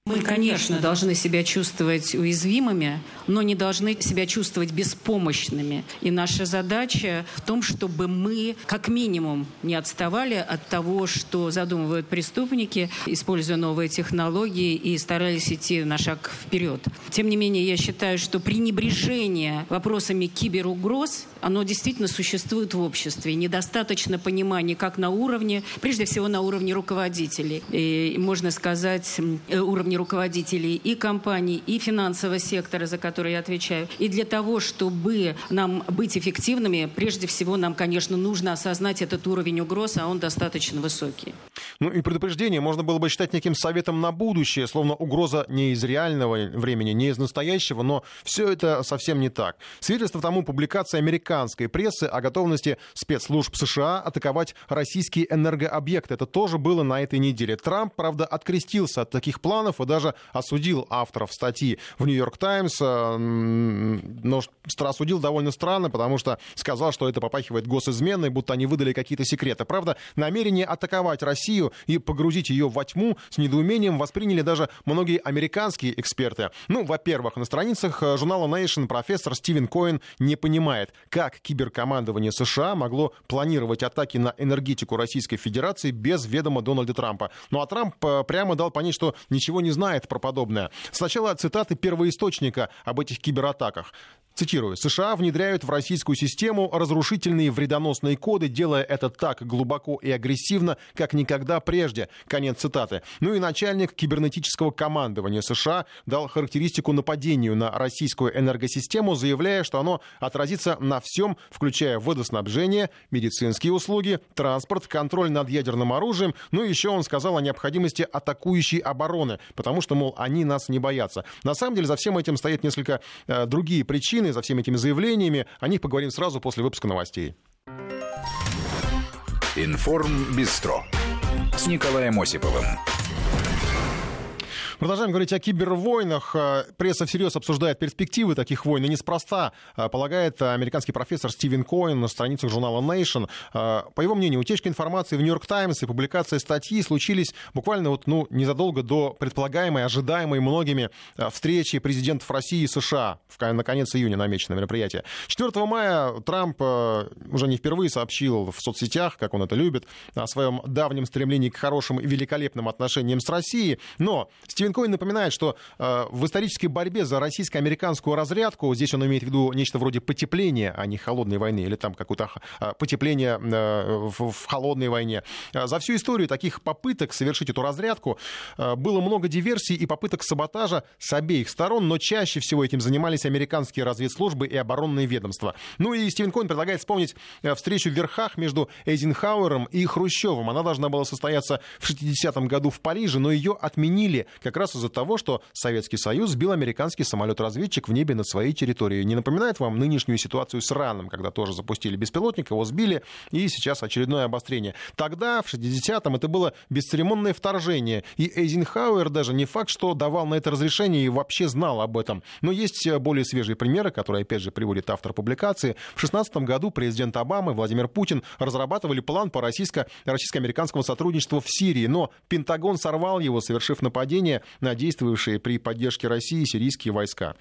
Мы, конечно, должны себя чувствовать уязвимыми, но не должны себя чувствовать беспомощными. И наша задача в том, чтобы мы как минимум не отставали от того, что задумывают преступники, используя новые технологии и старались идти на шаг вперед. Тем не менее, я считаю, что пренебрежение вопросами киберугроз, оно действительно существует в обществе. Недостаточно понимания как на уровне, прежде всего на уровне руководителей. И, можно сказать, э, уровня уровне руководителей и компаний, и финансового сектора, за который я отвечаю. И для того, чтобы нам быть эффективными, прежде всего нам, конечно, нужно осознать этот уровень угроз, а он достаточно высокий. Ну и предупреждение можно было бы считать неким советом на будущее, словно угроза не из реального времени, не из настоящего, но все это совсем не так. Свидетельство тому публикация американской прессы о готовности спецслужб США атаковать российские энергообъекты. Это тоже было на этой неделе. Трамп, правда, открестился от таких планов и даже осудил авторов статьи в «Нью-Йорк Таймс», э, но осудил довольно странно, потому что сказал, что это попахивает госизменой, будто они выдали какие-то секреты. Правда, намерение атаковать Россию и погрузить ее во тьму с недоумением восприняли даже многие американские эксперты. Ну, во-первых, на страницах э, журнала Nation профессор Стивен Коэн не понимает, как киберкомандование США могло планировать атаки на энергетику Российской Федерации без ведома Дональда Трампа. Ну а Трамп э, прямо дал понять, что ничего не знает про подобное. Сначала цитаты первоисточника об этих кибератаках. Цитирую. США внедряют в российскую систему разрушительные вредоносные коды, делая это так глубоко и агрессивно, как никогда прежде. Конец цитаты. Ну и начальник кибернетического командования США дал характеристику нападению на российскую энергосистему, заявляя, что оно отразится на всем, включая водоснабжение, медицинские услуги, транспорт, контроль над ядерным оружием. Ну и еще он сказал о необходимости атакующей обороны, потому что, мол, они нас не боятся. На самом деле за всем этим стоят несколько э, другие причины за всеми этими заявлениями. О них поговорим сразу после выпуска новостей. Информ Бистро с Николаем Осиповым. Продолжаем говорить о кибервойнах. Э, пресса всерьез обсуждает перспективы таких войн. И неспроста, э, полагает американский профессор Стивен Коин на страницах журнала Nation. Э, по его мнению, утечка информации в Нью-Йорк Таймс и публикация статьи случились буквально вот, ну, незадолго до предполагаемой, ожидаемой многими встречи президентов России и США. На конец июня намечено мероприятие. 4 мая Трамп уже не впервые сообщил в соцсетях, как он это любит, о своем давнем стремлении к хорошим и великолепным отношениям с Россией. Но Стивен Коин напоминает, что э, в исторической борьбе за российско-американскую разрядку, здесь он имеет в виду нечто вроде потепления, а не холодной войны, или там какое-то э, потепление э, в, холодной войне. За всю историю таких попыток совершить эту разрядку было много диверсий и попыток саботажа с обеих сторон, но чаще всего этим занимались американские разведслужбы и оборонные ведомства. Ну и Стивен Коин предлагает вспомнить встречу в верхах между Эйзенхауэром и Хрущевым. Она должна была состояться в 60-м году в Париже, но ее отменили как раз из-за того, что Советский Союз сбил американский самолет-разведчик в небе над своей территорией. Не напоминает вам нынешнюю ситуацию с Ираном, когда тоже запустили беспилотник, его сбили, и сейчас очередное обострение. Тогда, в 60-м, это было бесцеремонное вторжение, и Эйзенхауэр даже не факт, что давал на это разрешение и вообще знал об этом. Но есть э, более свежие примеры, которые, опять же, приводит автор публикации. В 16 году президент Обама и Владимир Путин разрабатывали план по российско-американскому сотрудничеству в Сирии, но Пентагон сорвал его, совершив нападение на действовавшие при поддержке России сирийские войска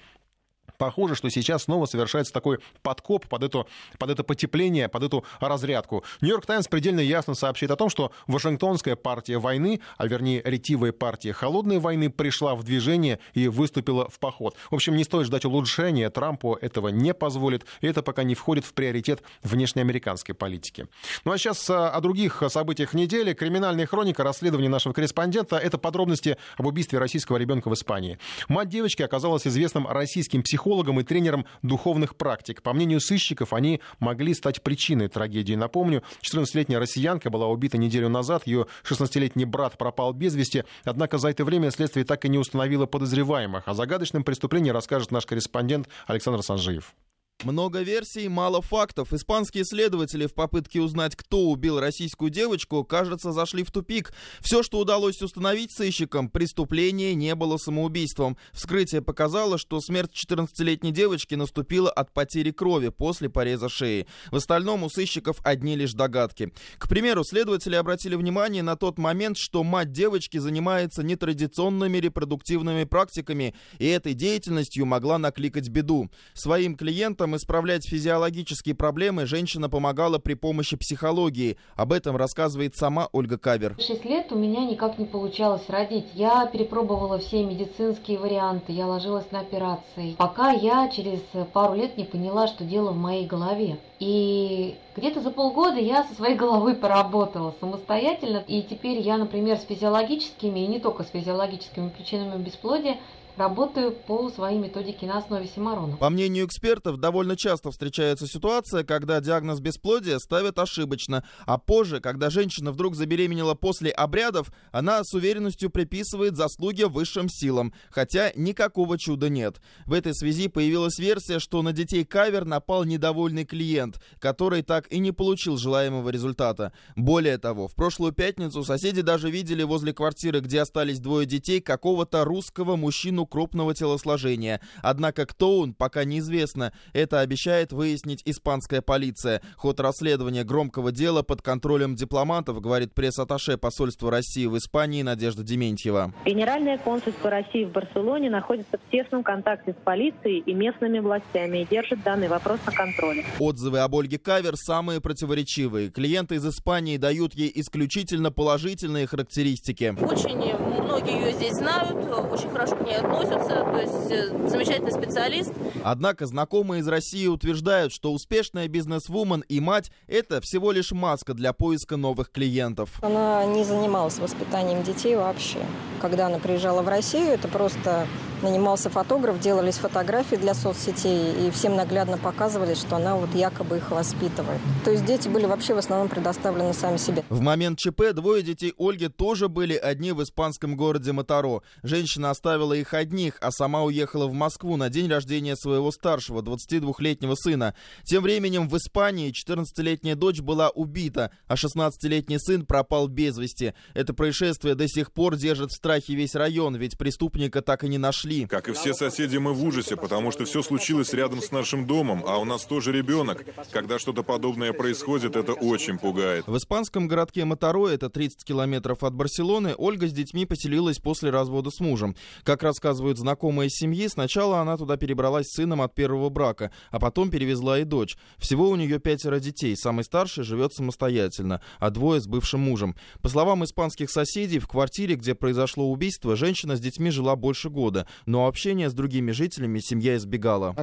похоже, что сейчас снова совершается такой подкоп под, эту, под это потепление, под эту разрядку. Нью-Йорк Таймс предельно ясно сообщит о том, что Вашингтонская партия войны, а вернее ретивая партия холодной войны, пришла в движение и выступила в поход. В общем, не стоит ждать улучшения, Трампу этого не позволит, и это пока не входит в приоритет внешнеамериканской политики. Ну а сейчас а, о других событиях недели. Криминальная хроника, расследование нашего корреспондента, это подробности об убийстве российского ребенка в Испании. Мать девочки оказалась известным российским психологом, психологом и тренером духовных практик. По мнению сыщиков, они могли стать причиной трагедии. Напомню, 14-летняя россиянка была убита неделю назад, ее 16-летний брат пропал без вести, однако за это время следствие так и не установило подозреваемых. О загадочном преступлении расскажет наш корреспондент Александр Санжиев. Много версий, мало фактов. Испанские следователи в попытке узнать, кто убил российскую девочку, кажется, зашли в тупик. Все, что удалось установить сыщикам, преступление не было самоубийством. Вскрытие показало, что смерть 14-летней девочки наступила от потери крови после пореза шеи. В остальном у сыщиков одни лишь догадки. К примеру, следователи обратили внимание на тот момент, что мать девочки занимается нетрадиционными репродуктивными практиками, и этой деятельностью могла накликать беду. Своим клиентам исправлять физиологические проблемы женщина помогала при помощи психологии. Об этом рассказывает сама Ольга Кавер. Шесть лет у меня никак не получалось родить. Я перепробовала все медицинские варианты, я ложилась на операции. Пока я через пару лет не поняла, что дело в моей голове. И где-то за полгода я со своей головой поработала самостоятельно. И теперь я, например, с физиологическими, и не только с физиологическими причинами бесплодия, работаю по своей методике на основе Симарона. По мнению экспертов, довольно часто встречается ситуация, когда диагноз бесплодия ставят ошибочно, а позже, когда женщина вдруг забеременела после обрядов, она с уверенностью приписывает заслуги высшим силам, хотя никакого чуда нет. В этой связи появилась версия, что на детей кавер напал недовольный клиент, который так и не получил желаемого результата. Более того, в прошлую пятницу соседи даже видели возле квартиры, где остались двое детей, какого-то русского мужчину крупного телосложения. Однако кто он, пока неизвестно. Это обещает выяснить испанская полиция. Ход расследования громкого дела под контролем дипломатов, говорит пресс-атташе посольства России в Испании Надежда Дементьева. Генеральное консульство России в Барселоне находится в тесном контакте с полицией и местными властями и держит данный вопрос на контроле. Отзывы об Ольге Кавер самые противоречивые. Клиенты из Испании дают ей исключительно положительные характеристики. Очень многие ее здесь знают, очень хорошо к ней относятся относятся, то есть э, замечательный специалист. Однако знакомые из России утверждают, что успешная бизнес-вумен и мать – это всего лишь маска для поиска новых клиентов. Она не занималась воспитанием детей вообще. Когда она приезжала в Россию, это просто нанимался фотограф, делались фотографии для соцсетей, и всем наглядно показывали, что она вот якобы их воспитывает. То есть дети были вообще в основном предоставлены сами себе. В момент ЧП двое детей Ольги тоже были одни в испанском городе Моторо. Женщина оставила их одних, а сама уехала в Москву на день рождения своего старшего, 22-летнего сына. Тем временем в Испании 14-летняя дочь была убита, а 16-летний сын пропал без вести. Это происшествие до сих пор держит в страхе весь район, ведь преступника так и не нашли. Как и все соседи, мы в ужасе, потому что все случилось рядом с нашим домом, а у нас тоже ребенок. Когда что-то подобное происходит, это очень пугает. В испанском городке Моторо, это 30 километров от Барселоны, Ольга с детьми поселилась после развода с мужем. Как рассказывают знакомые семьи, сначала она туда перебралась с сыном от первого брака, а потом перевезла и дочь. Всего у нее пятеро детей, самый старший живет самостоятельно, а двое с бывшим мужем. По словам испанских соседей, в квартире, где произошло убийство, женщина с детьми жила больше года, но общение с другими жителями семья избегала.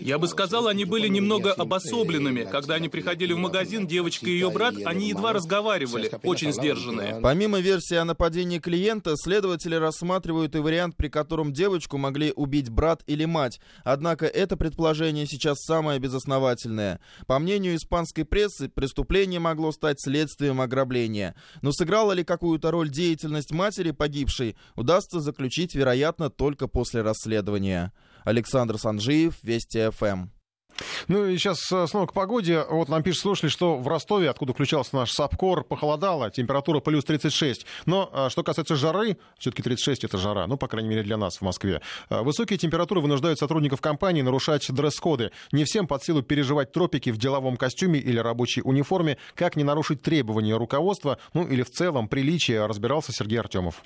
Я бы сказал, они были немного обособленными. Когда они приходили в магазин, девочка и ее брат, они едва разговаривали, очень сдержанные. Помимо версии о нападении клиента, следователи рассматривают и вариант, при котором девочку могли убить брат или мать. Однако это предположение сейчас самое безосновательное. По мнению испанской прессы, преступление могло стать следствием ограбления. Но сыграла ли какую-то роль деятельность матери погибшей, удастся заключить, вероятно, только после расследования. Александр Санжиев, Вести ФМ. Ну и сейчас э, снова к погоде. Вот нам пишут слушали, что в Ростове, откуда включался наш САПКОР, похолодало, температура плюс 36. Но э, что касается жары, все-таки 36 это жара, ну, по крайней мере, для нас в Москве. Э, высокие температуры вынуждают сотрудников компании нарушать дресс-коды. Не всем под силу переживать тропики в деловом костюме или рабочей униформе. Как не нарушить требования руководства, ну или в целом приличия, разбирался Сергей Артемов.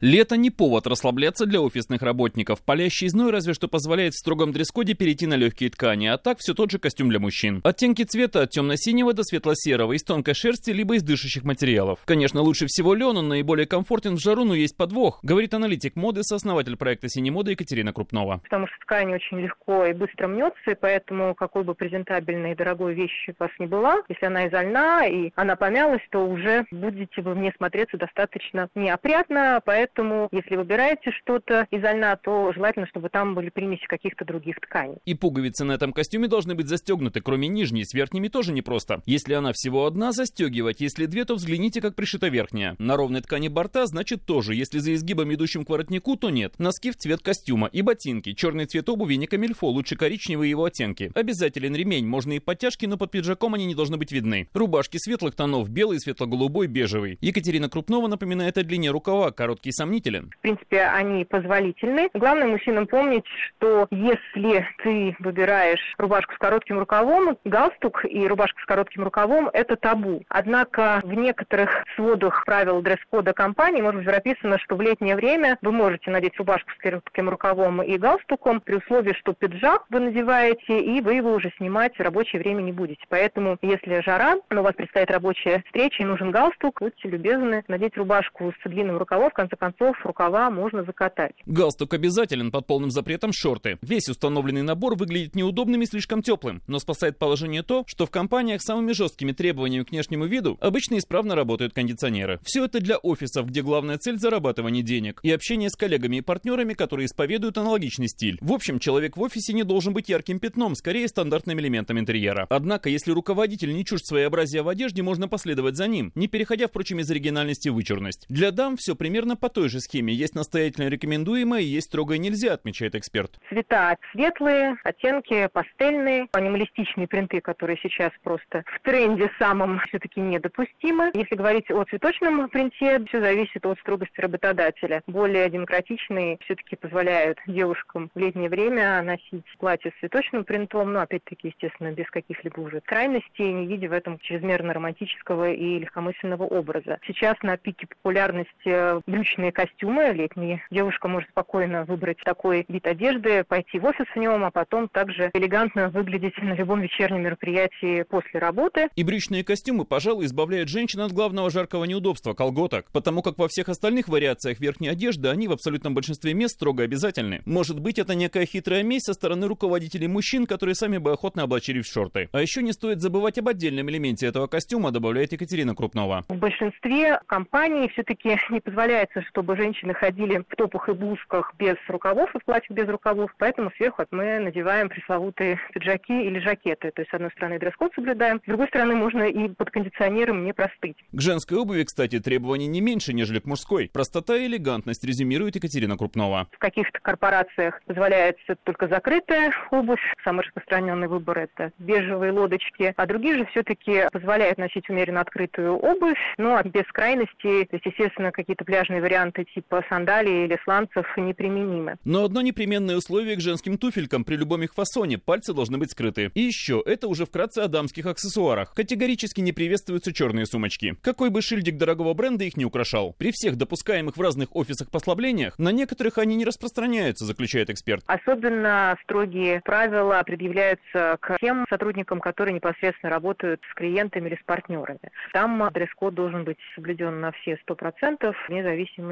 Лето не повод расслабляться для офисных работников. Палящий зной разве что позволяет в строгом дресс-коде перейти на легкие ткани, а так все тот же костюм для мужчин. Оттенки цвета от темно-синего до светло-серого, из тонкой шерсти, либо из дышащих материалов. Конечно, лучше всего лен, он наиболее комфортен в жару, но есть подвох, говорит аналитик моды, сооснователь проекта «Синей моды» Екатерина Крупнова. Потому что ткань очень легко и быстро мнется, и поэтому какой бы презентабельной и дорогой вещи у вас не была, если она из льна и она помялась, то уже будете вы в ней смотреться достаточно неопрятно, поэтому Поэтому, если выбираете что-то из льна, то желательно, чтобы там были примеси каких-то других тканей. И пуговицы на этом костюме должны быть застегнуты, кроме нижней, с верхними тоже непросто. Если она всего одна, застегивать, если две, то взгляните, как пришита верхняя. На ровной ткани борта, значит тоже, если за изгибом, идущим к воротнику, то нет. Носки в цвет костюма и ботинки. Черный цвет обуви не камильфо, лучше коричневые его оттенки. Обязателен ремень, можно и подтяжки, но под пиджаком они не должны быть видны. Рубашки светлых тонов, белый, светло-голубой, бежевый. Екатерина Крупнова напоминает о длине рукава, короткий сомнителен. В принципе, они позволительны. Главное мужчинам помнить, что если ты выбираешь рубашку с коротким рукавом, галстук и рубашка с коротким рукавом – это табу. Однако в некоторых сводах правил дресс-кода компании может быть прописано, что в летнее время вы можете надеть рубашку с коротким рукавом и галстуком при условии, что пиджак вы надеваете, и вы его уже снимать в рабочее время не будете. Поэтому, если жара, но у вас предстоит рабочая встреча и нужен галстук, будьте любезны надеть рубашку с длинным рукавом, в конце концов, рукава можно закатать. Галстук обязателен под полным запретом шорты. Весь установленный набор выглядит неудобным и слишком теплым, но спасает положение то, что в компаниях с самыми жесткими требованиями к внешнему виду обычно исправно работают кондиционеры. Все это для офисов, где главная цель зарабатывание денег и общение с коллегами и партнерами, которые исповедуют аналогичный стиль. В общем, человек в офисе не должен быть ярким пятном, скорее стандартным элементом интерьера. Однако, если руководитель не чужд своеобразия в одежде, можно последовать за ним, не переходя, впрочем, из оригинальности в вычурность. Для дам все примерно по той же схеме есть настоятельно рекомендуемое, есть строгое нельзя, отмечает эксперт. Цвета светлые, оттенки пастельные, анималистичные принты, которые сейчас просто в тренде самом все-таки недопустимы. Если говорить о цветочном принте, все зависит от строгости работодателя. Более демократичные все-таки позволяют девушкам в летнее время носить платье с цветочным принтом, но опять-таки, естественно, без каких-либо уже крайностей, не видя в этом чрезмерно романтического и легкомысленного образа. Сейчас на пике популярности брючные костюмы костюмы летние. Девушка может спокойно выбрать такой вид одежды, пойти в офис в нем, а потом также элегантно выглядеть на любом вечернем мероприятии после работы. И брючные костюмы, пожалуй, избавляют женщин от главного жаркого неудобства – колготок, потому как во всех остальных вариациях верхней одежды они в абсолютном большинстве мест строго обязательны. Может быть, это некая хитрая месть со стороны руководителей мужчин, которые сами бы охотно облачились в шорты. А еще не стоит забывать об отдельном элементе этого костюма, добавляет Екатерина Крупнова. В большинстве компаний все-таки не позволяется чтобы женщины ходили в топах и блузках без рукавов и в платьях без рукавов, поэтому сверху мы надеваем пресловутые пиджаки или жакеты. То есть, с одной стороны, дресс-код соблюдаем, с другой стороны, можно и под кондиционером не простыть. К женской обуви, кстати, требований не меньше, нежели к мужской. Простота и элегантность, резюмирует Екатерина Крупнова. В каких-то корпорациях позволяется только закрытая обувь. Самый распространенный выбор – это бежевые лодочки. А другие же все-таки позволяют носить умеренно открытую обувь, но без крайности. То есть, естественно, какие-то пляжные варианты типа сандалий или сланцев неприменимы. Но одно непременное условие к женским туфелькам при любом их фасоне – пальцы должны быть скрыты. И еще, это уже вкратце о дамских аксессуарах. Категорически не приветствуются черные сумочки. Какой бы шильдик дорогого бренда их не украшал. При всех допускаемых в разных офисах послаблениях, на некоторых они не распространяются, заключает эксперт. Особенно строгие правила предъявляются к тем сотрудникам, которые непосредственно работают с клиентами или с партнерами. Там дресс-код должен быть соблюден на все 100%, вне зависимости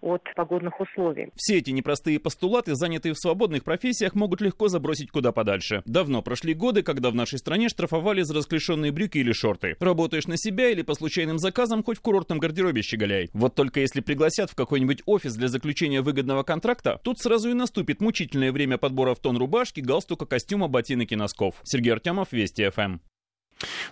от погодных условий. Все эти непростые постулаты, занятые в свободных профессиях, могут легко забросить куда подальше. Давно прошли годы, когда в нашей стране штрафовали за расклешенные брюки или шорты. Работаешь на себя или по случайным заказам, хоть в курортном гардеробе щеголяй. Вот только если пригласят в какой-нибудь офис для заключения выгодного контракта, тут сразу и наступит мучительное время подбора в тон рубашки, галстука, костюма, ботинок и носков. Сергей Артемов, Вести ФМ.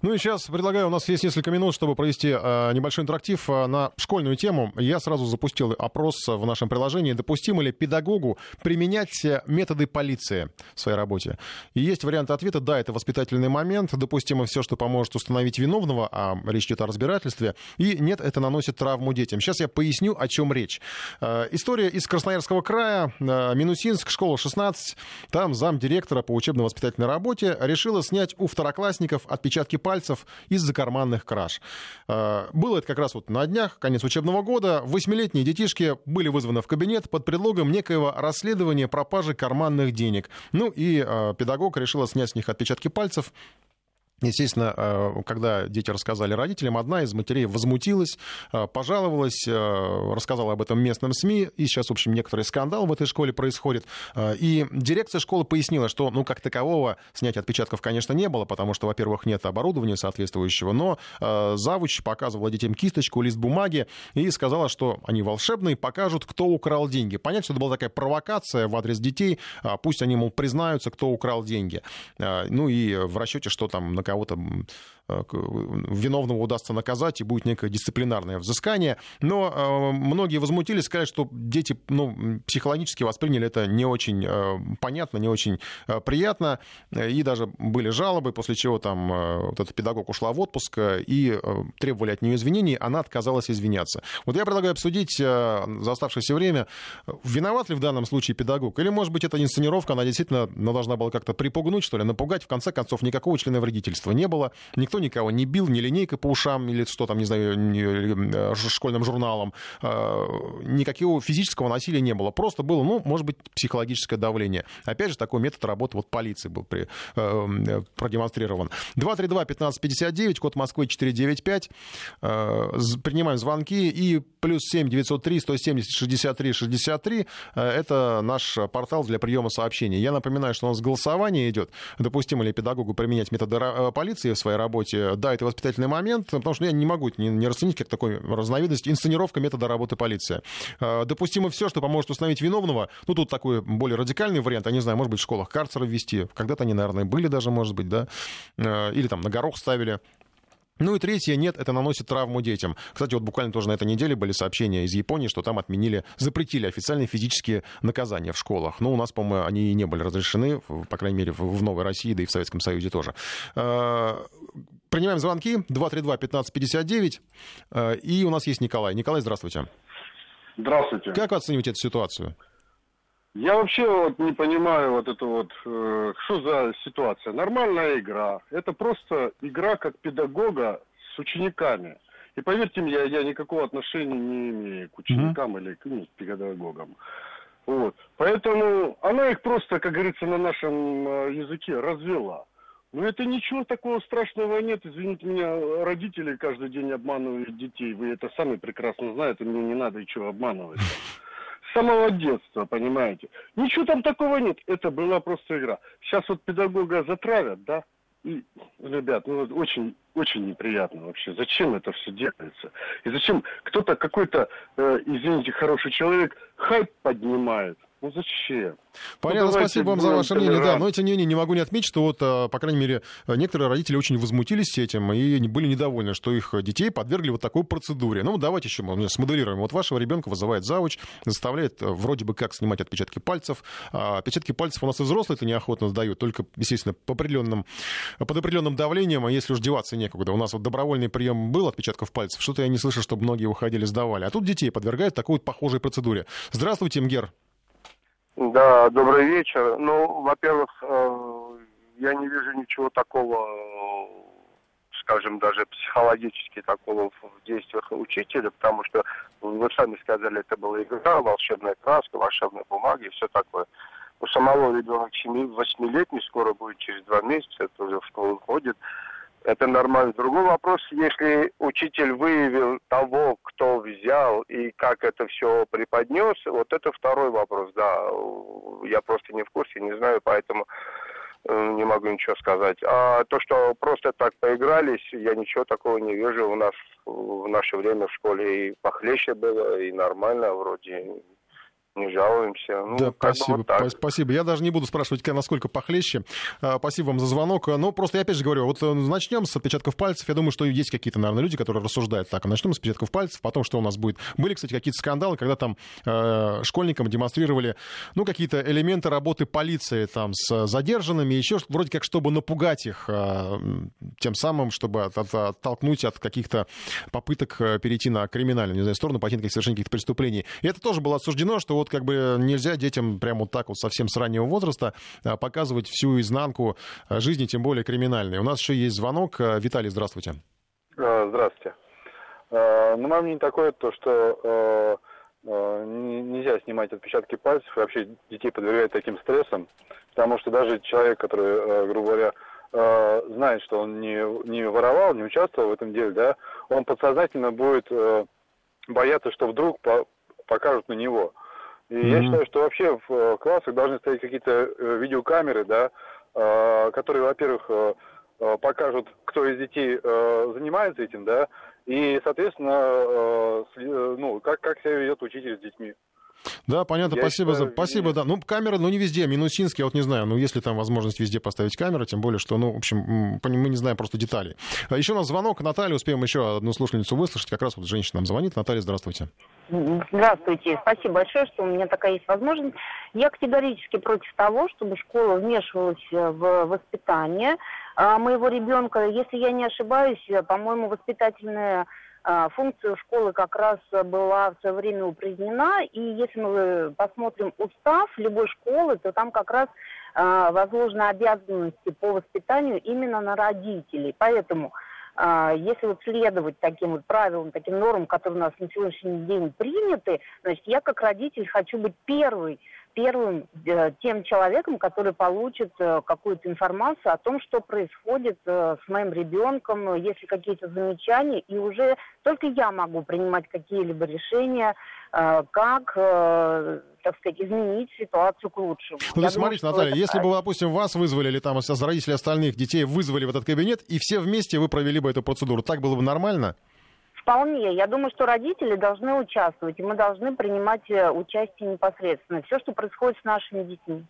Ну и сейчас предлагаю, у нас есть несколько минут, чтобы провести э, небольшой интерактив э, на школьную тему. Я сразу запустил опрос в нашем приложении, допустимо ли педагогу применять методы полиции в своей работе. И есть вариант ответа, да, это воспитательный момент, допустимо все, что поможет установить виновного, а речь идет о разбирательстве, и нет, это наносит травму детям. Сейчас я поясню, о чем речь. Э, история из Красноярского края, э, Минусинск, школа 16, там зам директора по учебно-воспитательной работе решила снять у второклассников отпечатки отпечатки пальцев из-за карманных краж. Э, было это как раз вот на днях, конец учебного года. Восьмилетние детишки были вызваны в кабинет под предлогом некоего расследования пропажи карманных денег. Ну и э, педагог решила снять с них отпечатки пальцев. Естественно, э, когда дети рассказали родителям, одна из матерей возмутилась, э, пожаловалась, э, рассказала об этом местным СМИ, и сейчас, в общем, некоторый скандал в этой школе происходит. И дирекция школы пояснила, что, ну, как такового снять отпечатков, конечно, не было, потому что, во-первых, нет оборудования соответствующего, но завуч показывала детям кисточку, лист бумаги и сказала, что они волшебные, покажут, кто украл деньги. Понятно, что это была такая провокация в адрес детей, пусть они, мол, признаются, кто украл деньги. Ну и в расчете, что там на кого-то виновного удастся наказать, и будет некое дисциплинарное взыскание. Но э, многие возмутились, сказали, что дети ну, психологически восприняли это не очень э, понятно, не очень приятно, и даже были жалобы, после чего там вот этот педагог ушла в отпуск и требовали от нее извинений, она отказалась извиняться. Вот я предлагаю обсудить за оставшееся время, виноват ли в данном случае педагог, или, может быть, это инсценировка, она действительно ну, должна была как-то припугнуть, что ли, напугать, в конце концов, никакого члена вредительства не было, никто никто никого не бил, ни линейкой по ушам, или что там, не знаю, ни, э, школьным журналом. А, никакого физического насилия не было. Просто было, ну, может быть, психологическое давление. Опять же, такой метод работы вот полиции был при, э, продемонстрирован. 232-1559, код Москвы 495. Э, принимаем звонки и плюс 7 903 170 63 63. Это наш портал для приема сообщений. Я напоминаю, что у нас голосование идет. Допустимо ли педагогу применять методы полиции в своей работе работе, да, это воспитательный момент, потому что я не могу не, не расценить как такой разновидность инсценировка метода работы полиции. А, допустимо все, что поможет установить виновного. Ну, тут такой более радикальный вариант, я не знаю, может быть, в школах карцеры ввести. Когда-то они, наверное, были даже, может быть, да. А, или там на горох ставили. Ну и третье, нет, это наносит травму детям. Кстати, вот буквально тоже на этой неделе были сообщения из Японии, что там отменили, запретили официальные физические наказания в школах. Но у нас, по-моему, они не были разрешены, по крайней мере, в Новой России, да и в Советском Союзе тоже. Принимаем звонки 232-1559. Э, и у нас есть Николай. Николай, здравствуйте. Здравствуйте. Как вы оцениваете эту ситуацию? Я вообще вот не понимаю вот это вот, э, что за ситуация. Нормальная игра. Это просто игра как педагога с учениками. И поверьте мне, я, я никакого отношения не имею к ученикам mm-hmm. или ну, к педагогам. Вот. Поэтому она их просто, как говорится, на нашем э, языке развела. Ну, это ничего такого страшного нет. Извините меня, родители каждый день обманывают детей. Вы это сами прекрасно знаете, мне не надо ничего обманывать. С самого детства, понимаете. Ничего там такого нет. Это была просто игра. Сейчас вот педагога затравят, да? ребят, ну очень, очень неприятно вообще. Зачем это все делается? И зачем кто-то, какой-то, э, извините, хороший человек хайп поднимает? Ну зачем? Понятно, ну, спасибо вам за ваше мнение. Да, но тем не менее не могу не отметить, что вот, а, по крайней мере, некоторые родители очень возмутились этим и были недовольны, что их детей подвергли вот такой процедуре. Ну, давайте еще мы смоделируем. Вот вашего ребенка вызывает завуч, заставляет э, вроде бы как снимать отпечатки пальцев. А отпечатки пальцев у нас и взрослые это неохотно сдают, только, естественно, по определенным, под определенным давлением, а если уж деваться некуда. У нас вот добровольный прием был отпечатков пальцев, что-то я не слышал, чтобы многие уходили, сдавали. А тут детей подвергают такой вот похожей процедуре. Здравствуйте, Мгер. Да, добрый вечер. Ну, во-первых, э, я не вижу ничего такого, скажем, даже психологически такого в действиях учителя, потому что вы сами сказали, это была игра, волшебная краска, волшебная бумага и все такое. У самого ребенок 8-летний, скоро будет через два месяца, это уже в школу ходит это нормально. Другой вопрос, если учитель выявил того, взял и как это все преподнес, вот это второй вопрос, да. Я просто не в курсе, не знаю, поэтому э, не могу ничего сказать. А то, что просто так поигрались, я ничего такого не вижу. У нас в наше время в школе и похлеще было, и нормально вроде не жалуемся. Ну, да, спасибо. Вот спасибо. Я даже не буду спрашивать, насколько похлеще. А, спасибо вам за звонок. Но просто я опять же говорю, вот э, начнем с отпечатков пальцев. Я думаю, что есть какие-то, наверное, люди, которые рассуждают так. Начнем с отпечатков пальцев, потом что у нас будет. Были, кстати, какие-то скандалы, когда там э, школьникам демонстрировали, ну, какие-то элементы работы полиции там с задержанными, еще вроде как, чтобы напугать их, э, тем самым, чтобы от, от, оттолкнуть от каких-то попыток перейти на криминальную, не знаю, сторону, пойти на совершения каких-то преступлений. И это тоже было осуждено, что вот вот как бы нельзя детям прямо вот так вот совсем с раннего возраста а, показывать всю изнанку а, жизни, тем более криминальной. У нас еще есть звонок. А, Виталий, здравствуйте. Здравствуйте. Ну, мое мнение такое, то, что нельзя снимать отпечатки пальцев, и вообще детей подвергать таким стрессам, потому что даже человек, который, грубо говоря, знает, что он не, не воровал, не участвовал в этом деле, да, он подсознательно будет бояться, что вдруг покажут на него. И mm-hmm. я считаю, что вообще в э, классах должны стоять какие-то э, видеокамеры, да, э, которые, во-первых, покажут, кто из детей занимается этим, да, и, соответственно, ну, как, как себя ведет учитель с детьми. Да, понятно, я спасибо. Считаю, за... Спасибо, да. Ну, камера, ну, не везде. Минусинск, я вот не знаю. Ну, если там возможность везде поставить камеру, тем более, что, ну, в общем, мы не знаем просто деталей. А еще у нас звонок. Наталья, успеем еще одну слушательницу выслушать. Как раз вот женщина нам звонит. Наталья, здравствуйте. Здравствуйте. Спасибо большое, что у меня такая есть возможность. Я категорически против того, чтобы школа вмешивалась в воспитание а, моего ребенка. Если я не ошибаюсь, по-моему, воспитательная функция школы как раз была в свое время упразднена, и если мы посмотрим устав любой школы, то там как раз а, возложены обязанности по воспитанию именно на родителей. Поэтому а, если вот следовать таким вот правилам, таким нормам, которые у нас на сегодняшний день приняты, значит, я как родитель хочу быть первой первым э, тем человеком, который получит э, какую-то информацию о том, что происходит э, с моим ребенком, если какие-то замечания, и уже только я могу принимать какие-либо решения, как, так сказать, изменить ситуацию к лучшему. Ну, вы смотрите, думаю, Наталья, если бы, допустим, вас вызвали или там родители остальных детей вызвали в этот кабинет, и все вместе вы провели бы эту процедуру, так было бы нормально? Вполне. Я думаю, что родители должны участвовать, и мы должны принимать э, участие непосредственно. Все, что происходит с нашими детьми.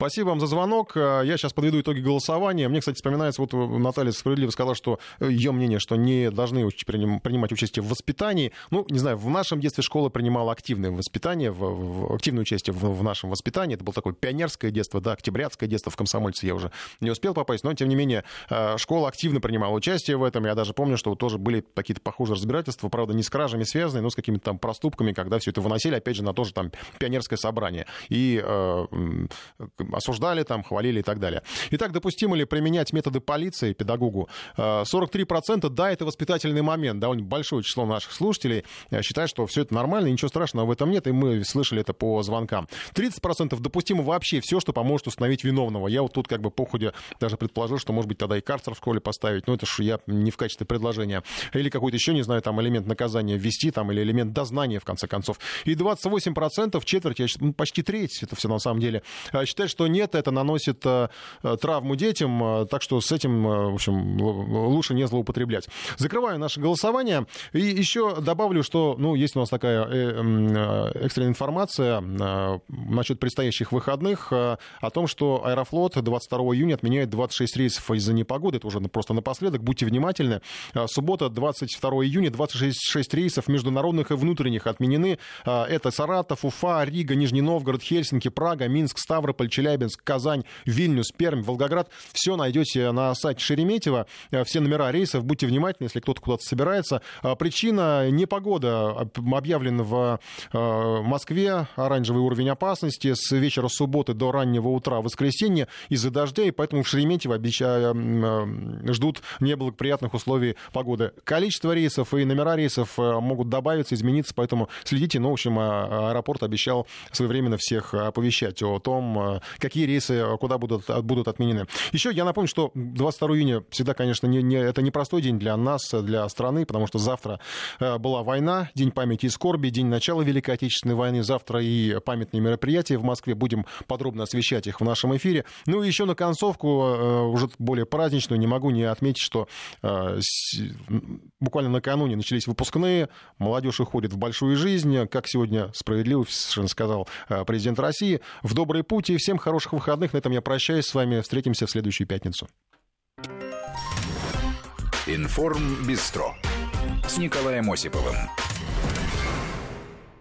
Спасибо вам за звонок. Э, я сейчас подведу итоги голосования. Мне, кстати, вспоминается, вот Наталья справедливо сказала, что э, ее мнение, что не должны принимать участие в воспитании. Ну, не знаю, в нашем детстве школа принимала активное воспитание, в, в, активное участие в, в нашем воспитании. Это было такое пионерское детство, да, октябрятское детство в комсомольце я уже не успел попасть, но, тем не менее, э, школа активно принимала участие в этом. Я даже помню, что тоже были какие-то похожие разбирательства, правда, не с кражами связанные, но с какими-то там проступками, когда все это выносили, опять же, на тоже там пионерское собрание. И э, осуждали, там, хвалили и так далее. Итак, допустимо ли применять методы полиции педагогу? 43% э, да, это воспитательный момент. Довольно большое число наших слушателей э, считает, что все это нормально, ничего страшного в этом нет, и мы слышали это по звонкам. 30% допустимо вообще все, что поможет установить виновного. Я вот тут как бы по ходе даже предположил, что, может быть, тогда и карцер в школе поставить, но это же я не в качестве предложения. Или какой-то еще, не знаю, там элемент наказания ввести, там, или элемент дознания, в конце концов. И 28%, четверть, ну, почти треть, это все на самом деле, э, считает, что что нет, это наносит травму детям, так что с этим, в общем, лучше не злоупотреблять. Закрываю наше голосование. И еще добавлю, что, ну, есть у нас такая экстренная информация насчет предстоящих выходных о том, что Аэрофлот 22 июня отменяет 26 рейсов из-за непогоды. Это уже просто напоследок. Будьте внимательны. Суббота, 22 июня, 26 рейсов международных и внутренних отменены. Это Саратов, Уфа, Рига, Нижний Новгород, Хельсинки, Прага, Минск, Ставрополь, Челябинск, Казань, Вильнюс, Пермь, Волгоград. Все найдете на сайте Шереметьево. Все номера рейсов. Будьте внимательны, если кто-то куда-то собирается. Причина непогода объявлена в Москве. Оранжевый уровень опасности с вечера субботы до раннего утра воскресенья из-за дождей, поэтому в Шереметьево обещаю, ждут неблагоприятных условий погоды. Количество рейсов и номера рейсов э, могут добавиться, измениться, поэтому следите. Ну, в общем, а, аэропорт обещал своевременно всех оповещать о том, э, какие рейсы куда будут, будут отменены. Еще я напомню, что 22 июня всегда, конечно, не, не, это непростой день для нас, для страны, потому что завтра э, была война, День памяти и скорби, день начала Великой Отечественной войны. Завтра и памятные мероприятия в Москве. Будем подробно освещать их в нашем эфире. Ну и еще на концовку, э, уже более праздничную, не могу не отметить, что э, буквально накануне начались выпускные, молодежь уходит в большую жизнь, как сегодня справедливо сказал э, президент России. В добрый путь и всем хороших выходных. На этом я прощаюсь с вами. Встретимся в следующую пятницу. Информ Бистро с Николаем Осиповым.